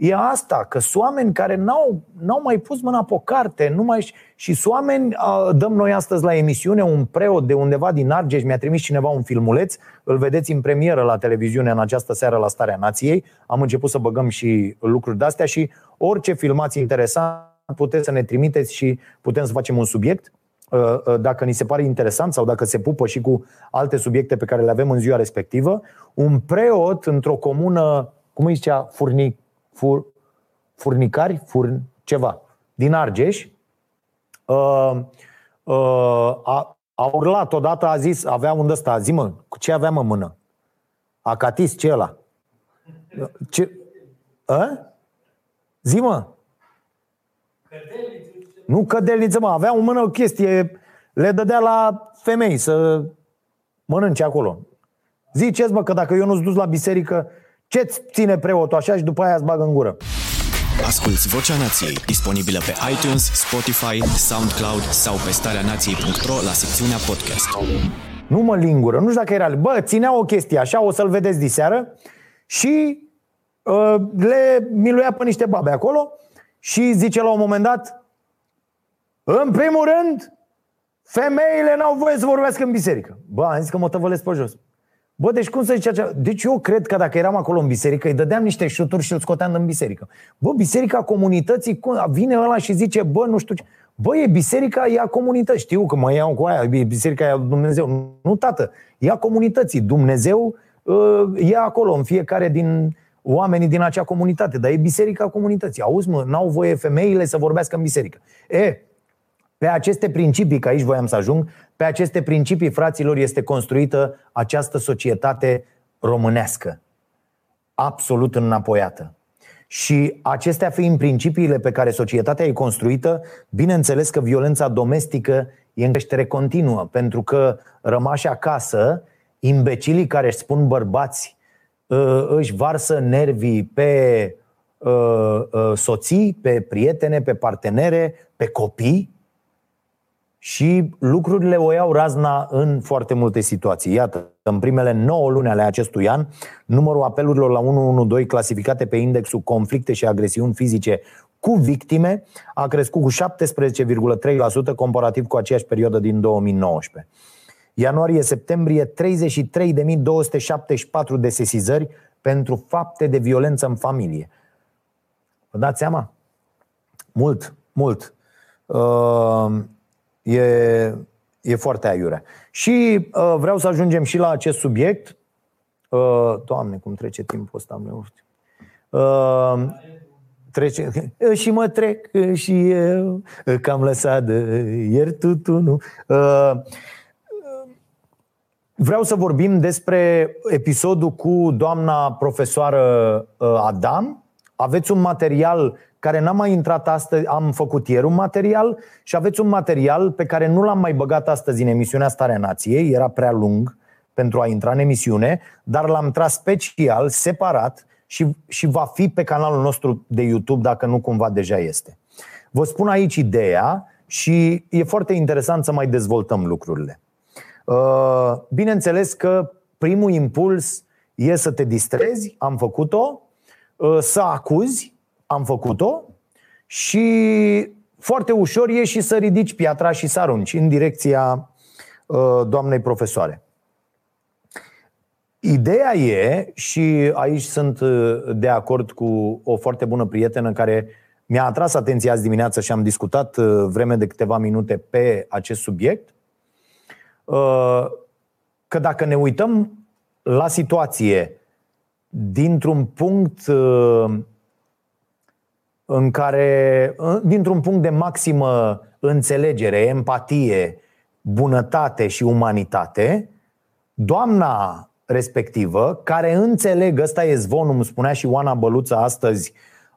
e asta, că sunt oameni care n-au, n-au mai pus mâna pe o carte, nu mai, și sunt oameni, dăm noi astăzi la emisiune un preot de undeva din Argeș, mi-a trimis cineva un filmuleț, îl vedeți în premieră la televiziune în această seară la Starea Nației, am început să băgăm și lucruri de-astea și orice filmați interesant puteți să ne trimiteți și putem să facem un subiect. Uh, uh, dacă ni se pare interesant sau dacă se pupă și cu alte subiecte pe care le avem în ziua respectivă, un preot într-o comună, cum îi zicea, furnic, fur, furnicari, furn, ceva, din Argeș, uh, uh, a, a urlat odată, a zis, avea un ăsta, zi mă, cu ce aveam în mână? Acatis, ce ăla? Ce? A? Zi mă. Nu cădelniță, mă, avea în mână o chestie, le dădea la femei să mănânce acolo. Ziceți, mă, că dacă eu nu-ți dus la biserică, ce-ți ține preotul așa și după aia îți bagă în gură? Asculți Vocea Nației, disponibilă pe iTunes, Spotify, SoundCloud sau pe starea nației.ro la secțiunea podcast. Nu mă lingură, nu știu dacă era... Bă, ținea o chestie așa, o să-l vedeți diseară și uh, le miluia pe niște babe acolo și zice la un moment dat în primul rând, femeile n-au voie să vorbească în biserică. Bă, am zis că mă tăvălesc pe jos. Bă, deci cum să zice așa? Deci eu cred că dacă eram acolo în biserică, îi dădeam niște șuturi și îl scoteam în biserică. Bă, biserica comunității, vine ăla și zice, bă, nu știu ce. Bă, e biserica, ea comunități. Știu că mă iau cu aia, e biserica ea Dumnezeu. Nu, tată, ea comunității. Dumnezeu uh, e acolo în fiecare din oamenii din acea comunitate, dar e biserica comunității. Auzi, mă, n-au voie femeile să vorbească în biserică. E, pe aceste principii, că aici voiam să ajung, pe aceste principii, fraților, este construită această societate românească. Absolut înapoiată. Și acestea fiind principiile pe care societatea e construită, bineînțeles că violența domestică e în creștere continuă, pentru că rămași acasă, imbecilii care își spun bărbați ă, își varsă nervii pe ă, ă, soții, pe prietene, pe partenere, pe copii, și lucrurile o iau razna în foarte multe situații. Iată, în primele 9 luni ale acestui an, numărul apelurilor la 112 clasificate pe indexul conflicte și agresiuni fizice cu victime a crescut cu 17,3% comparativ cu aceeași perioadă din 2019. Ianuarie-septembrie 33.274 de sesizări pentru fapte de violență în familie. Vă dați seama? Mult, mult. Uh, E, e foarte aiurea. Și uh, vreau să ajungem și la acest subiect. Uh, doamne, cum trece timpul ăsta, meu. Uh, trece, și mă trec și eu, că am lăsat de ieri tutunul. Uh, Vreau să vorbim despre episodul cu doamna profesoară uh, Adam. Aveți un material care n-am mai intrat astăzi, am făcut ieri un material și aveți un material pe care nu l-am mai băgat astăzi în emisiunea Starea Nației, era prea lung pentru a intra în emisiune, dar l-am tras special, separat și, și va fi pe canalul nostru de YouTube dacă nu cumva deja este. Vă spun aici ideea și e foarte interesant să mai dezvoltăm lucrurile. Uh, bineînțeles că primul impuls e să te distrezi, am făcut-o, uh, să acuzi, am făcut-o și foarte ușor e și să ridici piatra și să arunci în direcția uh, doamnei profesoare. Ideea e, și aici sunt uh, de acord cu o foarte bună prietenă care mi-a atras atenția azi dimineață și am discutat uh, vreme de câteva minute pe acest subiect, că dacă ne uităm la situație dintr-un punct în care, dintr-un punct de maximă înțelegere, empatie, bunătate și umanitate, doamna respectivă, care înțeleg, ăsta e zvonul, îmi spunea și Oana Băluță astăzi,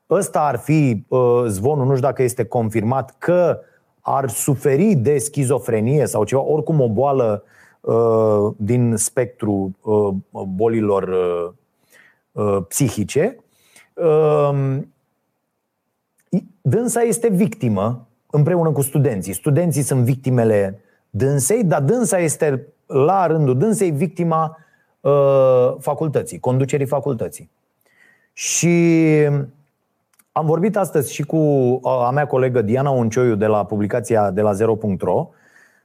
ăsta ar fi uh, zvonul, nu știu dacă este confirmat, că ar suferi de schizofrenie sau ceva, oricum o boală uh, din spectru uh, bolilor uh, uh, psihice. Uh, dânsa este victimă împreună cu studenții. Studenții sunt victimele dânsei, dar dânsa este la rândul dânsei victima uh, facultății, conducerii facultății. Și am vorbit astăzi și cu a mea colegă Diana Uncioiu de la publicația de la Zero.ro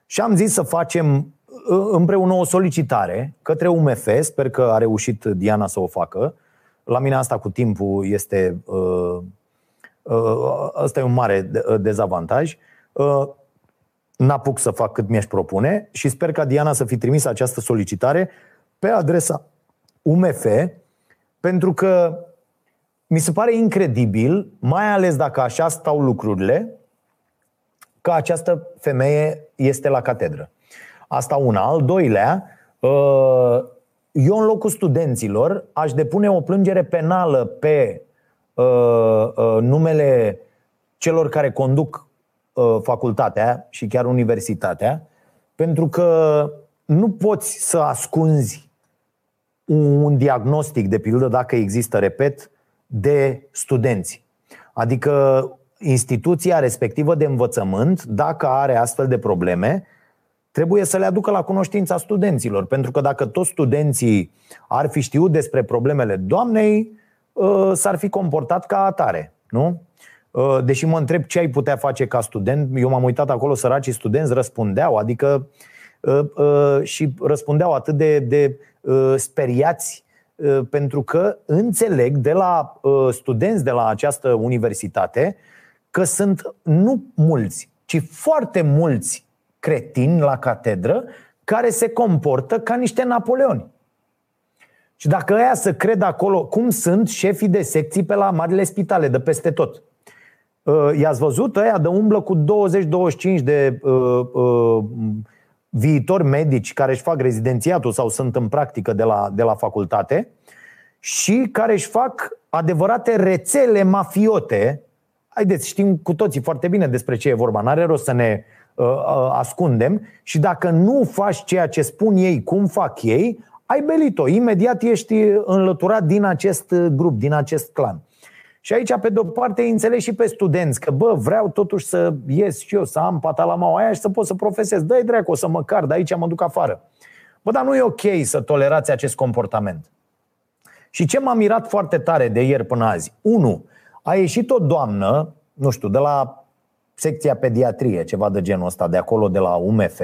și am zis să facem împreună o solicitare către UMF, sper că a reușit Diana să o facă. La mine asta cu timpul este ăsta e un mare dezavantaj. N-apuc să fac cât mi-aș propune și sper ca Diana să fi trimis această solicitare pe adresa UMF, pentru că mi se pare incredibil, mai ales dacă așa stau lucrurile, că această femeie este la catedră. Asta una. Al doilea, uh, eu în locul studenților aș depune o plângere penală pe uh, uh, numele celor care conduc facultatea și chiar universitatea, pentru că nu poți să ascunzi un diagnostic, de pildă, dacă există, repet, de studenți. Adică instituția respectivă de învățământ, dacă are astfel de probleme, trebuie să le aducă la cunoștința studenților. Pentru că dacă toți studenții ar fi știut despre problemele doamnei, ă, s-ar fi comportat ca atare. Nu? Ă, deși mă întreb ce ai putea face ca student, eu m-am uitat acolo, săracii studenți răspundeau, adică ă, și răspundeau atât de, de speriați pentru că înțeleg de la studenți de la această universitate că sunt nu mulți, ci foarte mulți cretini la catedră care se comportă ca niște Napoleoni. Și dacă ăia să cred acolo cum sunt șefii de secții pe la marile spitale de peste tot. Uh, i-ați văzut ăia de umblă cu 20-25 de uh, uh, viitori medici care își fac rezidențiatul sau sunt în practică de la, de la facultate și care își fac adevărate rețele mafiote. Haideți, știm cu toții foarte bine despre ce e vorba. N-are rost să ne uh, uh, ascundem și dacă nu faci ceea ce spun ei, cum fac ei, ai belit-o. Imediat ești înlăturat din acest grup, din acest clan. Și aici, pe de-o parte, îi înțeleg și pe studenți că, bă, vreau totuși să ies și eu, să am patalama aia și să pot să profesez. Dă-i dracu, o să mă car, de aici mă duc afară. Bă, dar nu e ok să tolerați acest comportament. Și ce m-a mirat foarte tare de ieri până azi? Unu, a ieșit o doamnă, nu știu, de la secția pediatrie, ceva de genul ăsta, de acolo, de la UMF,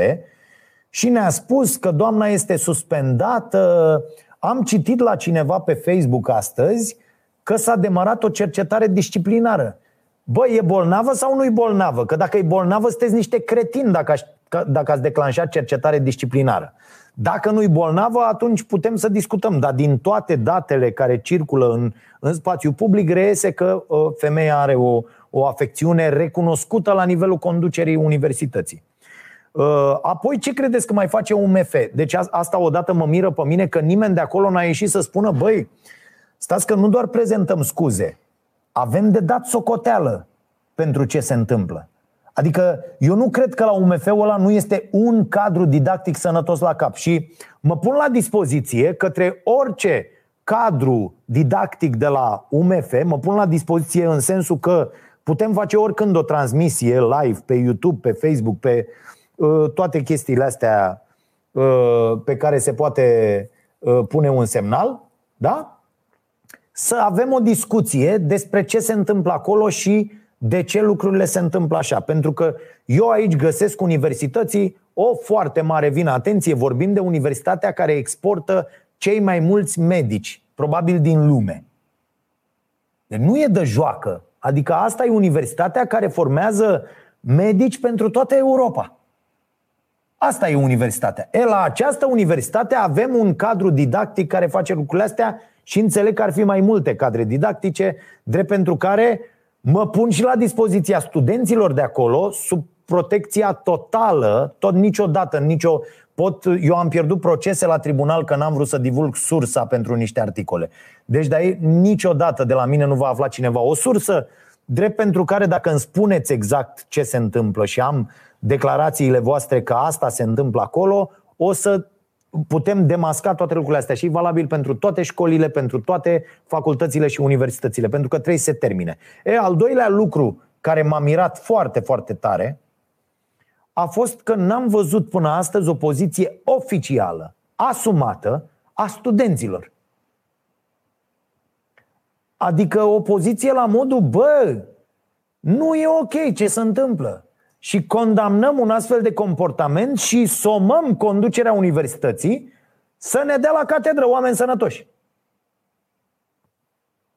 și ne-a spus că doamna este suspendată. Am citit la cineva pe Facebook astăzi că s-a demarat o cercetare disciplinară. Bă, e bolnavă sau nu e bolnavă? Că dacă e bolnavă, sunteți niște cretini dacă, aș, dacă ați declanșat cercetare disciplinară. Dacă nu e bolnavă, atunci putem să discutăm. Dar din toate datele care circulă în, în spațiu public, reiese că uh, femeia are o, o afecțiune recunoscută la nivelul conducerii universității. Uh, apoi, ce credeți că mai face UMF? Deci asta odată mă miră pe mine că nimeni de acolo n-a ieșit să spună, băi, Stați că nu doar prezentăm scuze, avem de dat socoteală pentru ce se întâmplă. Adică eu nu cred că la UMF-ul ăla nu este un cadru didactic sănătos la cap și mă pun la dispoziție către orice cadru didactic de la UMF, mă pun la dispoziție în sensul că putem face oricând o transmisie live pe YouTube, pe Facebook, pe uh, toate chestiile astea uh, pe care se poate uh, pune un semnal, da? să avem o discuție despre ce se întâmplă acolo și de ce lucrurile se întâmplă așa. Pentru că eu aici găsesc universității o foarte mare vină. Atenție, vorbim de universitatea care exportă cei mai mulți medici, probabil din lume. Deci nu e de joacă. Adică asta e universitatea care formează medici pentru toată Europa. Asta e universitatea. E, la această universitate avem un cadru didactic care face lucrurile astea și înțeleg că ar fi mai multe cadre didactice, drept pentru care mă pun și la dispoziția studenților de acolo, sub protecția totală, tot niciodată, nicio pot, eu am pierdut procese la tribunal că n-am vrut să divulg sursa pentru niște articole. Deci de niciodată de la mine nu va afla cineva o sursă, drept pentru care dacă îmi spuneți exact ce se întâmplă și am declarațiile voastre că asta se întâmplă acolo, o să putem demasca toate lucrurile astea și e valabil pentru toate școlile, pentru toate facultățile și universitățile, pentru că trebuie să se termine. E, al doilea lucru care m-a mirat foarte, foarte tare a fost că n-am văzut până astăzi o poziție oficială, asumată, a studenților. Adică o poziție la modul, bă, nu e ok ce se întâmplă. Și condamnăm un astfel de comportament și somăm conducerea universității să ne dea la catedră oameni sănătoși.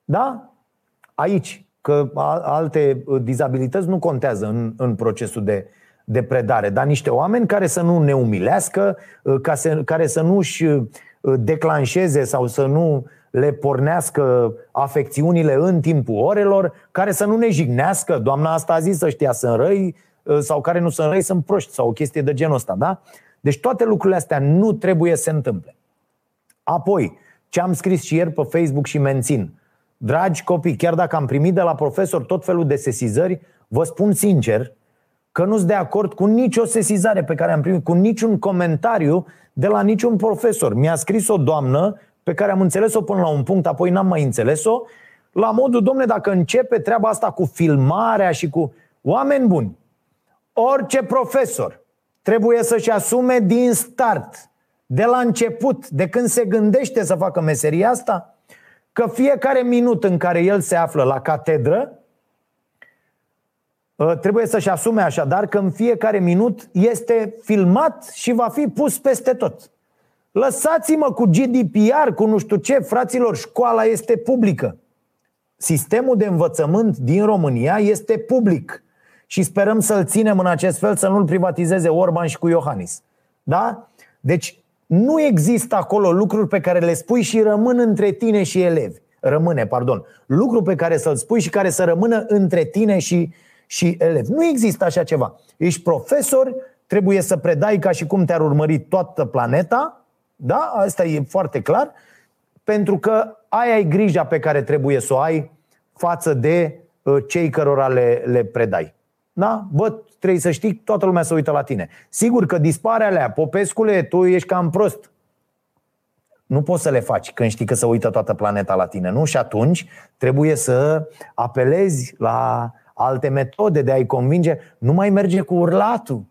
Da? Aici. Că alte dizabilități nu contează în, în procesul de, de predare, dar niște oameni care să nu ne umilească, ca să, care să nu-și declanșeze sau să nu le pornească afecțiunile în timpul orelor, care să nu ne jignească, doamna asta a zis să știa, sunt răi sau care nu sunt răi, sunt proști sau o chestie de genul ăsta, da? Deci toate lucrurile astea nu trebuie să se întâmple. Apoi, ce am scris și ieri pe Facebook și mențin. Dragi copii, chiar dacă am primit de la profesor tot felul de sesizări, vă spun sincer că nu sunt de acord cu nicio sesizare pe care am primit, cu niciun comentariu de la niciun profesor. Mi-a scris o doamnă pe care am înțeles-o până la un punct, apoi n-am mai înțeles-o, la modul, domne, dacă începe treaba asta cu filmarea și cu oameni buni, orice profesor trebuie să-și asume din start, de la început, de când se gândește să facă meseria asta, că fiecare minut în care el se află la catedră, ă, trebuie să-și asume așadar că în fiecare minut este filmat și va fi pus peste tot. Lăsați-mă cu GDPR, cu nu știu ce, fraților, școala este publică. Sistemul de învățământ din România este public și sperăm să-l ținem în acest fel, să nu-l privatizeze Orban și cu Iohannis. Da? Deci nu există acolo lucruri pe care le spui și rămân între tine și elevi. Rămâne, pardon. Lucruri pe care să-l spui și care să rămână între tine și, și elevi. Nu există așa ceva. Ești profesor, trebuie să predai ca și cum te-ar urmări toată planeta, da? Asta e foarte clar, pentru că aia ai grija pe care trebuie să o ai față de uh, cei cărora le, le predai. Da? Bă, trebuie să știi, toată lumea să uită la tine. Sigur că dispare alea, Popescule, tu ești cam prost. Nu poți să le faci când știi că se uită toată planeta la tine, nu? Și atunci trebuie să apelezi la alte metode de a-i convinge. Nu mai merge cu urlatul.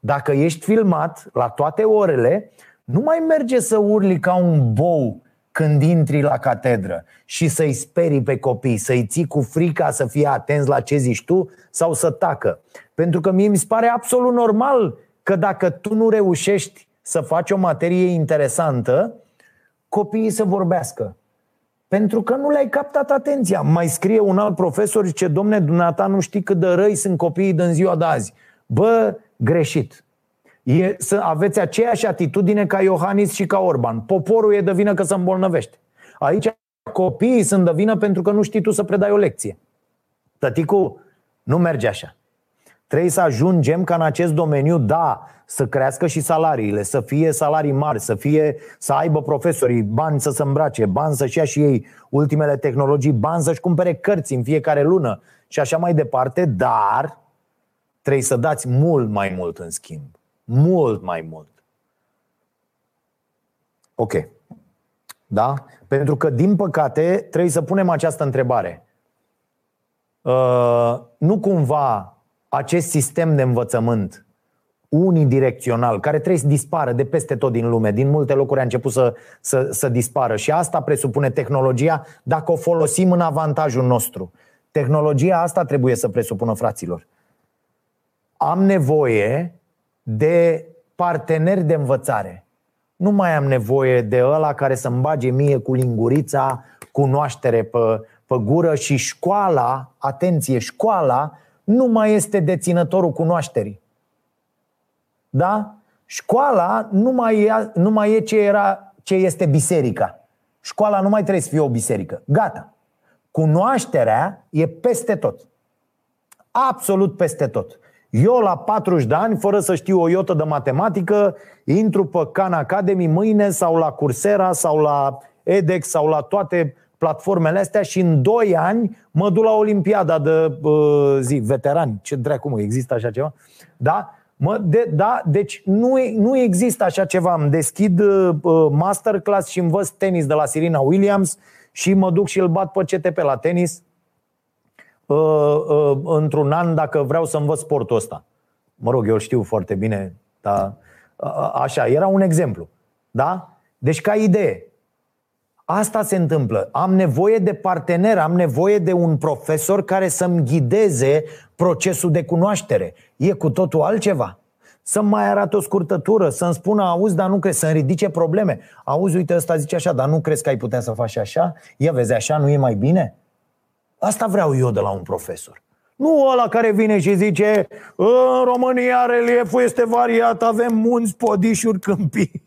Dacă ești filmat la toate orele, nu mai merge să urli ca un bou când intri la catedră și să-i sperii pe copii, să-i ții cu frica să fie atenți la ce zici tu sau să tacă. Pentru că mie mi se pare absolut normal că dacă tu nu reușești să faci o materie interesantă, copiii să vorbească. Pentru că nu le-ai captat atenția. Mai scrie un alt profesor, zice, domne, dumneata nu știi cât de răi sunt copiii din ziua de azi. Bă, greșit. E să aveți aceeași atitudine ca Iohannis și ca Orban. Poporul e de vină că se îmbolnăvește. Aici copiii sunt de vină pentru că nu știi tu să predai o lecție. Tăticu, nu merge așa. Trebuie să ajungem ca în acest domeniu, da, să crească și salariile, să fie salarii mari, să fie să aibă profesorii bani să se îmbrace, bani să-și ia și ei ultimele tehnologii, bani să-și cumpere cărți în fiecare lună și așa mai departe, dar trebuie să dați mult mai mult în schimb. Mult mai mult. Ok. Da? Pentru că, din păcate, trebuie să punem această întrebare. Uh, nu cumva acest sistem de învățământ unidirecțional, care trebuie să dispară de peste tot din lume, din multe locuri a început să, să, să dispară și asta presupune tehnologia dacă o folosim în avantajul nostru. Tehnologia asta trebuie să presupună fraților. Am nevoie de parteneri de învățare. Nu mai am nevoie de ăla care să-mi bage mie cu lingurița cunoaștere pe, pe gură și școala, atenție, școala nu mai este deținătorul cunoașterii. Da? Școala nu mai e, nu mai e ce, era, ce este biserica. Școala nu mai trebuie să fie o biserică. Gata. Cunoașterea e peste tot. Absolut peste tot. Eu la 40 de ani, fără să știu o iotă de matematică, intru pe Khan Academy mâine sau la Coursera sau la edX sau la toate platformele astea și în 2 ani mă duc la Olimpiada de uh, zi, veterani. Ce dracu mă, există așa ceva? Da? Mă, de, da, deci nu, nu există așa ceva. Îmi deschid uh, masterclass și învăț tenis de la Serena Williams și mă duc și îl bat pe CTP la tenis uh, uh, într-un an dacă vreau să învăț sportul ăsta. Mă rog, eu știu foarte bine, dar uh, așa, era un exemplu. Da? Deci ca idee, Asta se întâmplă. Am nevoie de partener, am nevoie de un profesor care să-mi ghideze procesul de cunoaștere. E cu totul altceva. Să-mi mai arate o scurtătură, să-mi spună, auzi, dar nu crezi, să-mi ridice probleme. Auzi, uite, ăsta zice așa, dar nu crezi că ai putea să faci așa? Ia vezi, așa nu e mai bine? Asta vreau eu de la un profesor. Nu ăla care vine și zice În România relieful este variat, avem munți, podișuri, câmpii.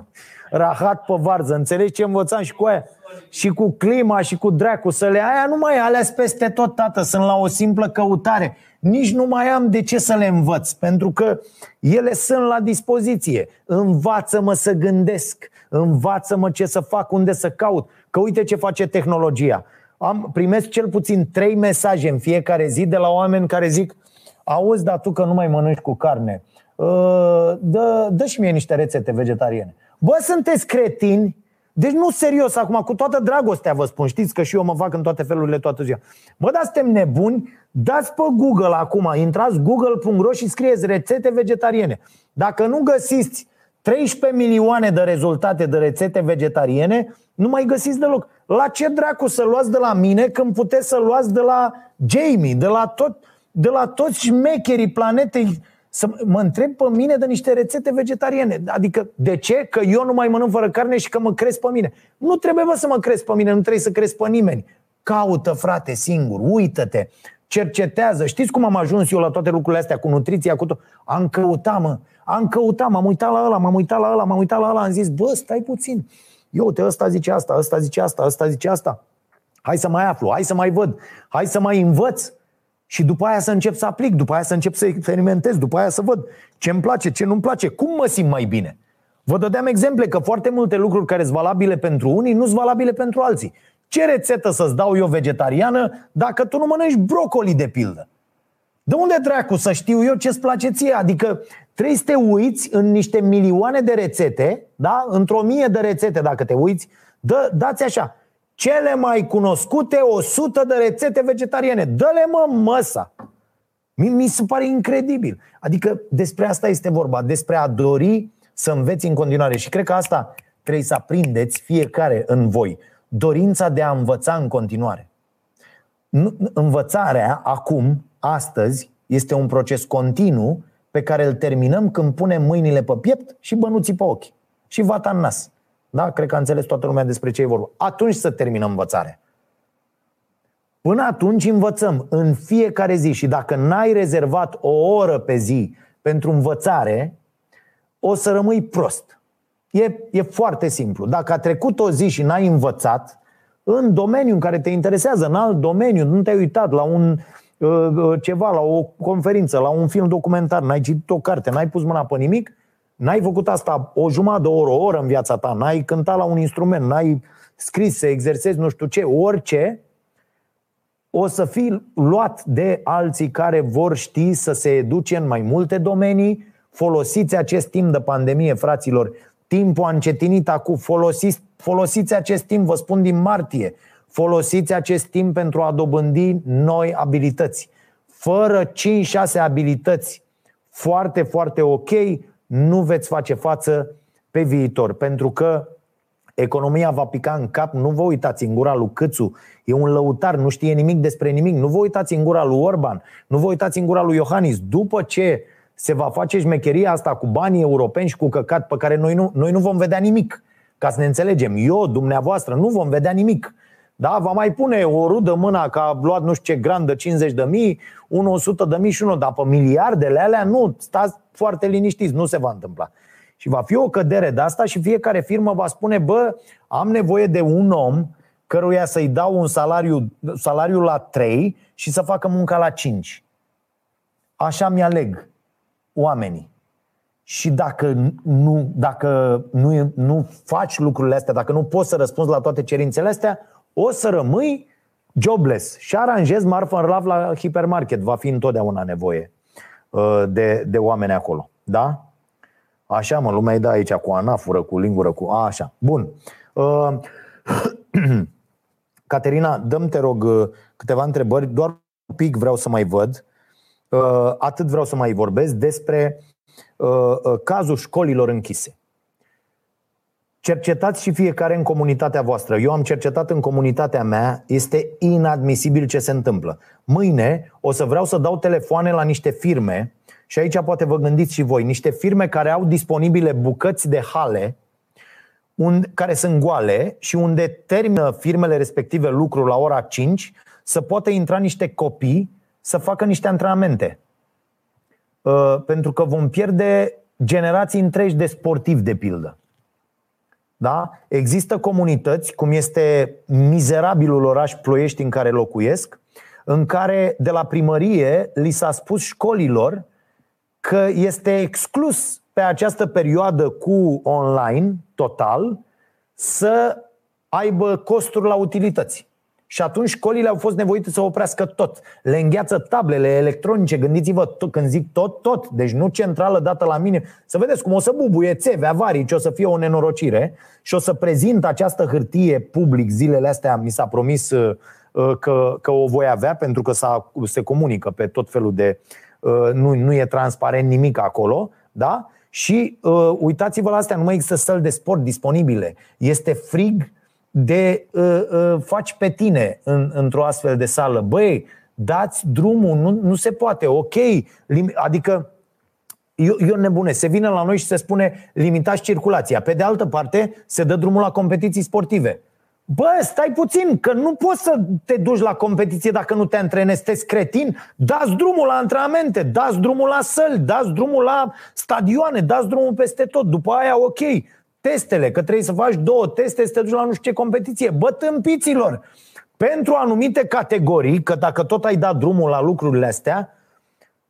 Rahat pe varză, înțelegi ce învățam și cu aia? Și cu clima și cu dracu să le aia nu mai alea peste tot, tată, sunt la o simplă căutare. Nici nu mai am de ce să le învăț, pentru că ele sunt la dispoziție. Învață-mă să gândesc, învață-mă ce să fac, unde să caut. Că uite ce face tehnologia am, primesc cel puțin trei mesaje în fiecare zi de la oameni care zic Auzi, dar tu că nu mai mănânci cu carne. Uh, dă, dă și mie niște rețete vegetariene. Bă, sunteți cretini? Deci nu serios acum, cu toată dragostea vă spun Știți că și eu mă fac în toate felurile toată ziua. Bă, dar suntem nebuni? Dați pe Google acum, intrați google.ro și scrieți rețete vegetariene. Dacă nu găsiți 13 milioane de rezultate de rețete vegetariene Nu mai găsiți deloc la ce dracu să luați de la mine când puteți să luați de la Jamie, de la, tot, de la toți șmecherii planetei să mă întreb pe mine de niște rețete vegetariene. Adică, de ce? Că eu nu mai mănânc fără carne și că mă cresc pe mine. Nu trebuie bă, să mă cresc pe mine, nu trebuie să cresc pe nimeni. Caută, frate, singur, uită-te, cercetează. Știți cum am ajuns eu la toate lucrurile astea cu nutriția, cu tot? Am căutat, mă, am căutat, m-am uitat la ăla, m-am uitat la ăla, m-am uitat la ăla, am zis, bă, stai puțin. Eu, uite, ăsta zice asta, ăsta zice asta, ăsta zice asta. Hai să mai aflu, hai să mai văd, hai să mai învăț și după aia să încep să aplic, după aia să încep să experimentez, după aia să văd ce îmi place, ce nu-mi place, cum mă simt mai bine. Vă dădeam exemple că foarte multe lucruri care sunt valabile pentru unii nu sunt valabile pentru alții. Ce rețetă să-ți dau eu vegetariană dacă tu nu mănânci brocoli de pildă? De unde dracu să știu eu ce-ți place ție? Adică trebuie să te uiți în niște milioane de rețete, da? într-o mie de rețete dacă te uiți, dă, dați așa, cele mai cunoscute 100 de rețete vegetariane. Dă-le mă măsa! Mi, mi se pare incredibil. Adică despre asta este vorba, despre a dori să înveți în continuare. Și cred că asta trebuie să aprindeți fiecare în voi. Dorința de a învăța în continuare. Învățarea acum astăzi este un proces continuu pe care îl terminăm când punem mâinile pe piept și bănuții pe ochi. Și vata în nas. Da? Cred că a înțeles toată lumea despre ce e vorba. Atunci să terminăm învățarea. Până atunci învățăm în fiecare zi și dacă n-ai rezervat o oră pe zi pentru învățare, o să rămâi prost. E, e foarte simplu. Dacă a trecut o zi și n-ai învățat, în domeniul în care te interesează, în alt domeniu, nu te-ai uitat la un Uh, uh, ceva, la o conferință, la un film documentar, n-ai citit o carte, n-ai pus mâna pe nimic, n-ai făcut asta o jumătate de oră, o oră în viața ta, n-ai cântat la un instrument, n-ai scris să exersezi nu știu ce, orice, o să fii luat de alții care vor ști să se educe în mai multe domenii. Folosiți acest timp de pandemie, fraților. Timpul a încetinit acum. Folosiți, folosiți acest timp, vă spun din martie. Folosiți acest timp pentru a dobândi noi abilități. Fără 5-6 abilități foarte, foarte ok, nu veți face față pe viitor. Pentru că economia va pica în cap, nu vă uitați în gura lui Câțu, e un lăutar, nu știe nimic despre nimic, nu vă uitați în gura lui Orban, nu vă uitați în gura lui Iohannis. După ce se va face șmecheria asta cu banii europeni și cu căcat pe care noi nu, noi nu vom vedea nimic. Ca să ne înțelegem, eu, dumneavoastră, nu vom vedea nimic. Da? Va mai pune o rudă mâna că a luat nu știu ce grand de 50 de mii, unul 100 de mii și unul, dar pe miliardele alea nu, stați foarte liniștiți, nu se va întâmpla. Și va fi o cădere de asta și fiecare firmă va spune, bă, am nevoie de un om căruia să-i dau un salariu, salariu la 3 și să facă munca la 5. Așa mi-aleg oamenii. Și dacă nu, dacă nu, nu faci lucrurile astea, dacă nu poți să răspunzi la toate cerințele astea, o să rămâi jobless și aranjezi marfă în rav la hipermarket. Va fi întotdeauna nevoie uh, de, de oameni acolo. Da? Așa, mă, lumea îi dă aici cu anafură, cu lingură, cu... A, așa. Bun. Uh, Caterina, dăm te rog uh, câteva întrebări, doar un pic vreau să mai văd. Atât vreau să mai vorbesc despre cazul școlilor închise. Cercetați și fiecare în comunitatea voastră. Eu am cercetat în comunitatea mea, este inadmisibil ce se întâmplă. Mâine o să vreau să dau telefoane la niște firme și aici poate vă gândiți și voi, niște firme care au disponibile bucăți de hale unde, care sunt goale și unde termină firmele respective lucru la ora 5 să poată intra niște copii să facă niște antrenamente. Uh, pentru că vom pierde generații întregi de sportivi, de pildă. Da? Există comunități, cum este mizerabilul oraș Ploiești în care locuiesc, în care de la primărie li s-a spus școlilor că este exclus pe această perioadă cu online total să aibă costuri la utilități. Și atunci școlile au fost nevoite să oprească tot. Le îngheață tablele electronice, gândiți-vă tot, când zic tot, tot. Deci nu centrală dată la mine. Să vedeți cum o să bubuie țeve, avarii, ce o să fie o nenorocire și o să prezint această hârtie public zilele astea. Mi s-a promis uh, uh, că, că o voi avea pentru că s-a, se comunică pe tot felul de... Uh, nu, nu e transparent nimic acolo, da? Și uh, uitați-vă la astea, nu mai există săli de sport disponibile. Este frig de uh, uh, faci pe tine în, într-o astfel de sală. Băi, dați drumul, nu, nu se poate, ok. Lim- adică eu, eu nebune, se vine la noi și se spune limitați circulația. Pe de altă parte, se dă drumul la competiții sportive. Bă, stai puțin, că nu poți să te duci la competiție dacă nu te antrenezi, te cretin, dați drumul la antrenamente, dați drumul la săli, dați drumul la stadioane, dați drumul peste tot. După aia, ok, testele, că trebuie să faci două teste să te duci la nu știu ce competiție. Bă, tâmpiților! Pentru anumite categorii, că dacă tot ai dat drumul la lucrurile astea,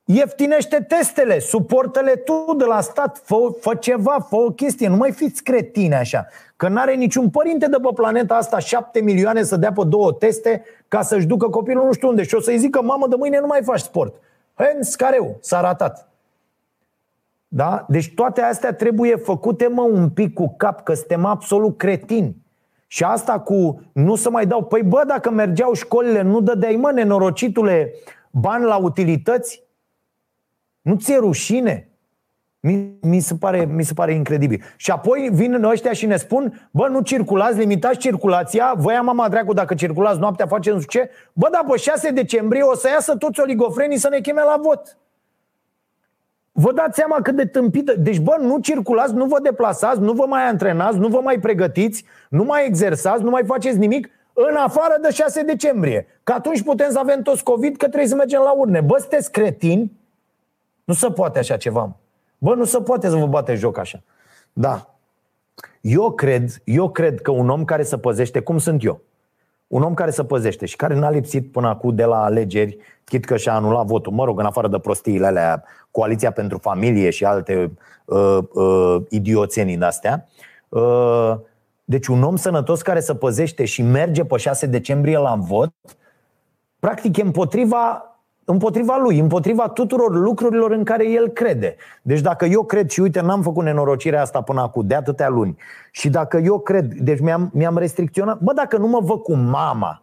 ieftinește testele, suportă-le tu de la stat, fă, fă ceva, fă o chestie, nu mai fiți cretine așa. Că n-are niciun părinte de pe planeta asta șapte milioane să dea pe două teste ca să-și ducă copilul nu știu unde și o să-i zică, mamă, de mâine nu mai faci sport. Hens, careu, s-a ratat. Da? Deci toate astea trebuie făcute, mă, un pic cu cap, că suntem absolut cretini. Și asta cu nu să mai dau, păi bă, dacă mergeau școlile, nu dădeai, mă, nenorocitule, bani la utilități? Nu ți-e rușine? Mi, mi, se pare, mi se pare incredibil. Și apoi vin ăștia și ne spun, bă, nu circulați, limitați circulația, ia mama dracu dacă circulați noaptea, faceți nu știu ce. Bă, dar pe 6 decembrie o să iasă toți oligofrenii să ne cheme la vot. Vă dați seama cât de tâmpită. Deci, bă, nu circulați, nu vă deplasați, nu vă mai antrenați, nu vă mai pregătiți, nu mai exersați, nu mai faceți nimic în afară de 6 decembrie. Că atunci putem să avem toți COVID, că trebuie să mergem la urne. Bă, sunteți cretini? Nu se poate așa ceva. Bă, nu se poate să vă bate joc așa. Da. Eu cred, eu cred că un om care se păzește, cum sunt eu, un om care se păzește și care n-a lipsit până acum de la alegeri, chit că și-a anulat votul, mă rog, în afară de prostiile alea, Coaliția pentru Familie și alte uh, uh, idioțenii de-astea. Uh, deci un om sănătos care se păzește și merge pe 6 decembrie la vot, practic e împotriva împotriva lui, împotriva tuturor lucrurilor în care el crede. Deci dacă eu cred și uite, n-am făcut nenorocirea asta până acum, de atâtea luni, și dacă eu cred, deci mi-am, mi-am restricționat, bă, dacă nu mă văd cu mama,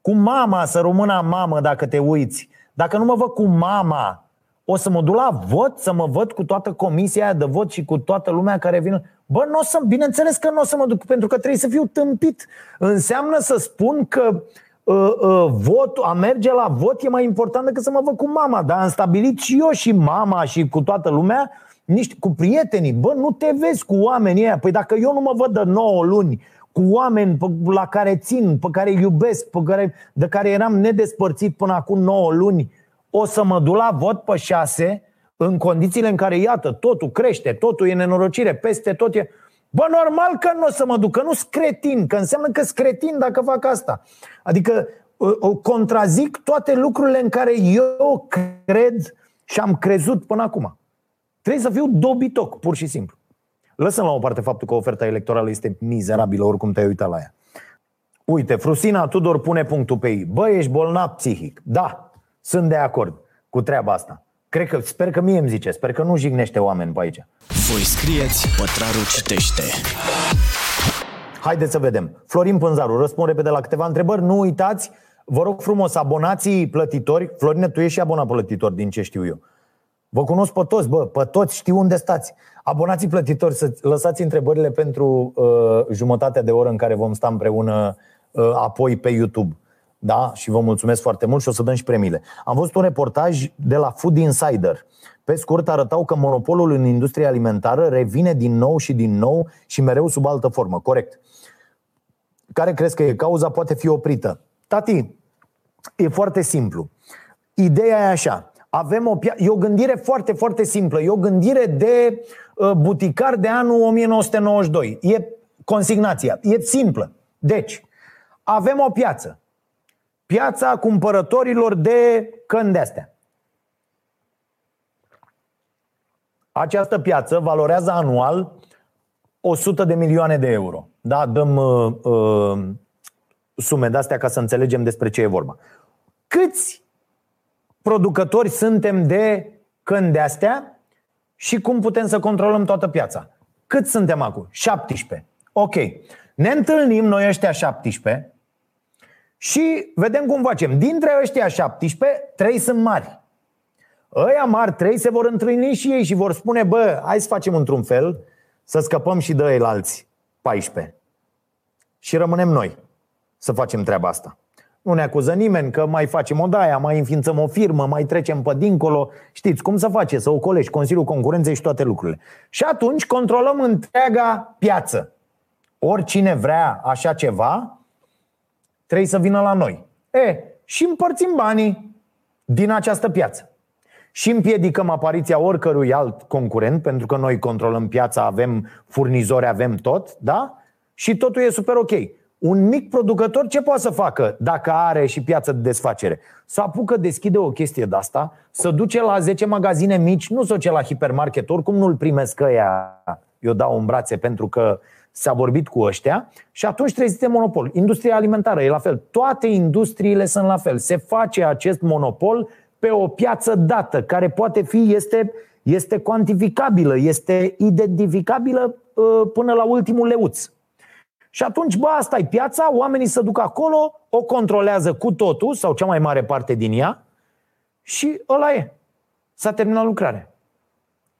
cu mama, să rămână mamă dacă te uiți, dacă nu mă văd cu mama, o să mă duc la vot, să mă văd cu toată comisia aia de vot și cu toată lumea care vine. Bă, nu o să, bineînțeles că nu o să mă duc, pentru că trebuie să fiu tâmpit. Înseamnă să spun că uh, uh, uh, vot, a merge la vot e mai important decât să mă văd cu mama. Dar am stabilit și eu și mama și cu toată lumea, niște, cu prietenii. Bă, nu te vezi cu oamenii ăia. Păi dacă eu nu mă văd de 9 luni cu oameni pe, la care țin, pe care iubesc, pe care, de care eram nedespărțit până acum 9 luni, o să mă duc la vot pe 6 în condițiile în care, iată, totul crește, totul e nenorocire, peste tot e... Bă, normal că nu o să mă duc, că nu scretin, că înseamnă că scretin dacă fac asta. Adică o contrazic toate lucrurile în care eu cred și am crezut până acum. Trebuie să fiu dobitoc, pur și simplu. Lăsăm la o parte faptul că oferta electorală este mizerabilă, oricum te-ai uitat la ea. Uite, Frusina Tudor pune punctul pe ei. Bă, ești bolnav psihic. Da, sunt de acord cu treaba asta. Cred că, sper că mie îmi zice, sper că nu jignește oameni pe aici. Voi scrieți, Pătraru citește. Haideți să vedem. Florin Pânzaru, răspund repede la câteva întrebări. Nu uitați, vă rog frumos, abonații plătitori. Florine, tu ești și abonat plătitor, din ce știu eu. Vă cunosc pe toți, bă, pe toți știu unde stați. Abonații plătitori, să lăsați întrebările pentru uh, jumătatea de oră în care vom sta împreună uh, apoi pe YouTube. Da? Și vă mulțumesc foarte mult și o să dăm și premiile. Am văzut un reportaj de la Food Insider. Pe scurt, arătau că monopolul în industria alimentară revine din nou și din nou și mereu sub altă formă. Corect. Care crezi că e cauza? Poate fi oprită. Tati, e foarte simplu. Ideea e așa. Avem o pia- e o gândire foarte, foarte simplă. E o gândire de uh, buticar de anul 1992. E consignația. E simplă. Deci, avem o piață. Piața cumpărătorilor de căni de astea. Această piață valorează anual 100 de milioane de euro. Da, dăm uh, uh, sume de astea ca să înțelegem despre ce e vorba. Câți producători suntem de căni de astea și cum putem să controlăm toată piața? Cât suntem acum? 17. Ok. Ne întâlnim noi ăștia 17 și vedem cum facem. Dintre ăștia 17, trei sunt mari. Ăia mari trei se vor întâlni și ei și vor spune, bă, hai să facem într-un fel, să scăpăm și de ei alți 14. Și rămânem noi să facem treaba asta. Nu ne acuză nimeni că mai facem o daia, mai înființăm o firmă, mai trecem pe dincolo. Știți cum să face, să ocolești Consiliul Concurenței și toate lucrurile. Și atunci controlăm întreaga piață. Oricine vrea așa ceva, trebuie să vină la noi. E, și împărțim banii din această piață. Și împiedicăm apariția oricărui alt concurent, pentru că noi controlăm piața, avem furnizori, avem tot, da? Și totul e super ok. Un mic producător ce poate să facă dacă are și piață de desfacere? Să apucă, deschide o chestie de asta, să duce la 10 magazine mici, nu să o ce la hipermarket, oricum nu-l primesc ăia, eu dau în brațe pentru că s-a vorbit cu ăștia și atunci trezite monopol. Industria alimentară e la fel. Toate industriile sunt la fel. Se face acest monopol pe o piață dată, care poate fi, este, este cuantificabilă, este identificabilă uh, până la ultimul leuț. Și atunci, bă, asta e piața, oamenii se duc acolo, o controlează cu totul, sau cea mai mare parte din ea, și ăla e. S-a terminat lucrarea.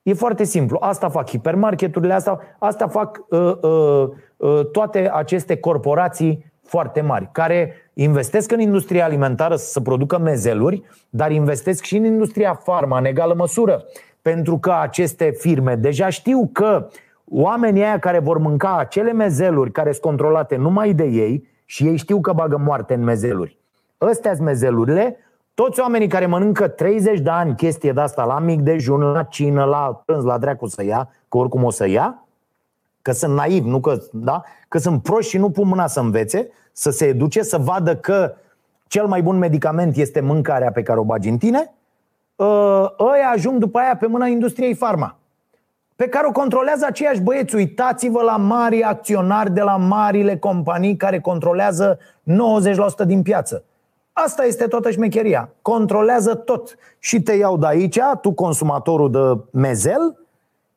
E foarte simplu. Asta fac hipermarketurile, asta, asta fac uh, uh, uh, toate aceste corporații foarte mari, care investesc în industria alimentară să se producă mezeluri, dar investesc și în industria farma în egală măsură. Pentru că aceste firme deja știu că oamenii aia care vor mânca acele mezeluri care sunt controlate numai de ei și ei știu că bagă moarte în mezeluri. Ăstea sunt mezelurile, toți oamenii care mănâncă 30 de ani chestie de asta la mic dejun, la cină, la prânz, la dracu să ia, că oricum o să ia, că sunt naiv, nu că, da? că sunt proști și nu pun mâna să învețe, să se educe, să vadă că cel mai bun medicament este mâncarea pe care o bagi în tine, ă, ăia ajung după aia pe mâna industriei farma pe care o controlează aceiași băieți. Uitați-vă la mari acționari de la marile companii care controlează 90% din piață. Asta este toată șmecheria. Controlează tot. Și te iau de aici, tu consumatorul de mezel,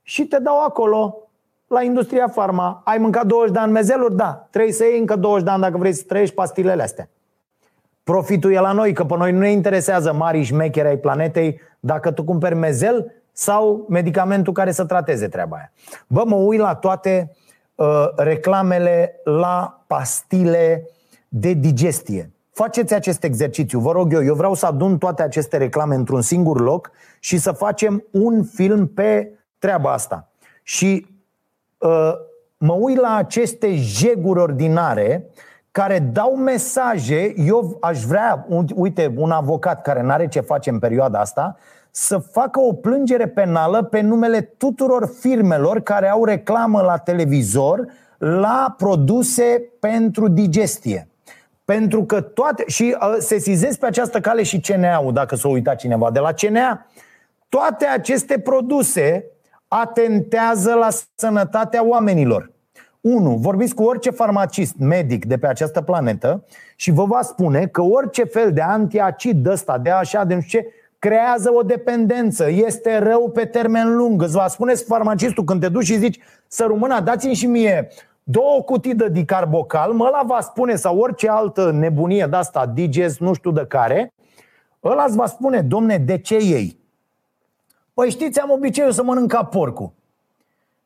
și te dau acolo la industria farma. Ai mâncat 20 de ani mezeluri? Da. Trebuie să iei încă 20 de ani dacă vrei să trăiești pastilele astea. Profitul e la noi, că pe noi nu ne interesează mari șmecheri ai planetei. Dacă tu cumperi mezel sau medicamentul care să trateze treaba aia. Bă, mă uit la toate uh, reclamele la pastile de digestie. Faceți acest exercițiu, vă rog eu. Eu vreau să adun toate aceste reclame într-un singur loc și să facem un film pe treaba asta. Și uh, mă uit la aceste jeguri ordinare care dau mesaje. Eu aș vrea, uite, un avocat care nu are ce face în perioada asta, să facă o plângere penală pe numele tuturor firmelor care au reclamă la televizor la produse pentru digestie. Pentru că toate. Și uh, se sizez pe această cale și CNA-ul, dacă s-a uitat cineva de la CNA. Toate aceste produse atentează la sănătatea oamenilor. 1. Vorbiți cu orice farmacist, medic de pe această planetă și vă va spune că orice fel de antiacid ăsta, de așa, de nu știu ce, creează o dependență, este rău pe termen lung. Îți va spune farmacistul când te duci și zici să rumâna, dați-mi și mie două cutii de dicarbocal, mă la va spune sau orice altă nebunie de asta, diges, nu știu de care, ăla îți va spune, domne, de ce ei? Păi știți, am obiceiul să mănânc ca porcul.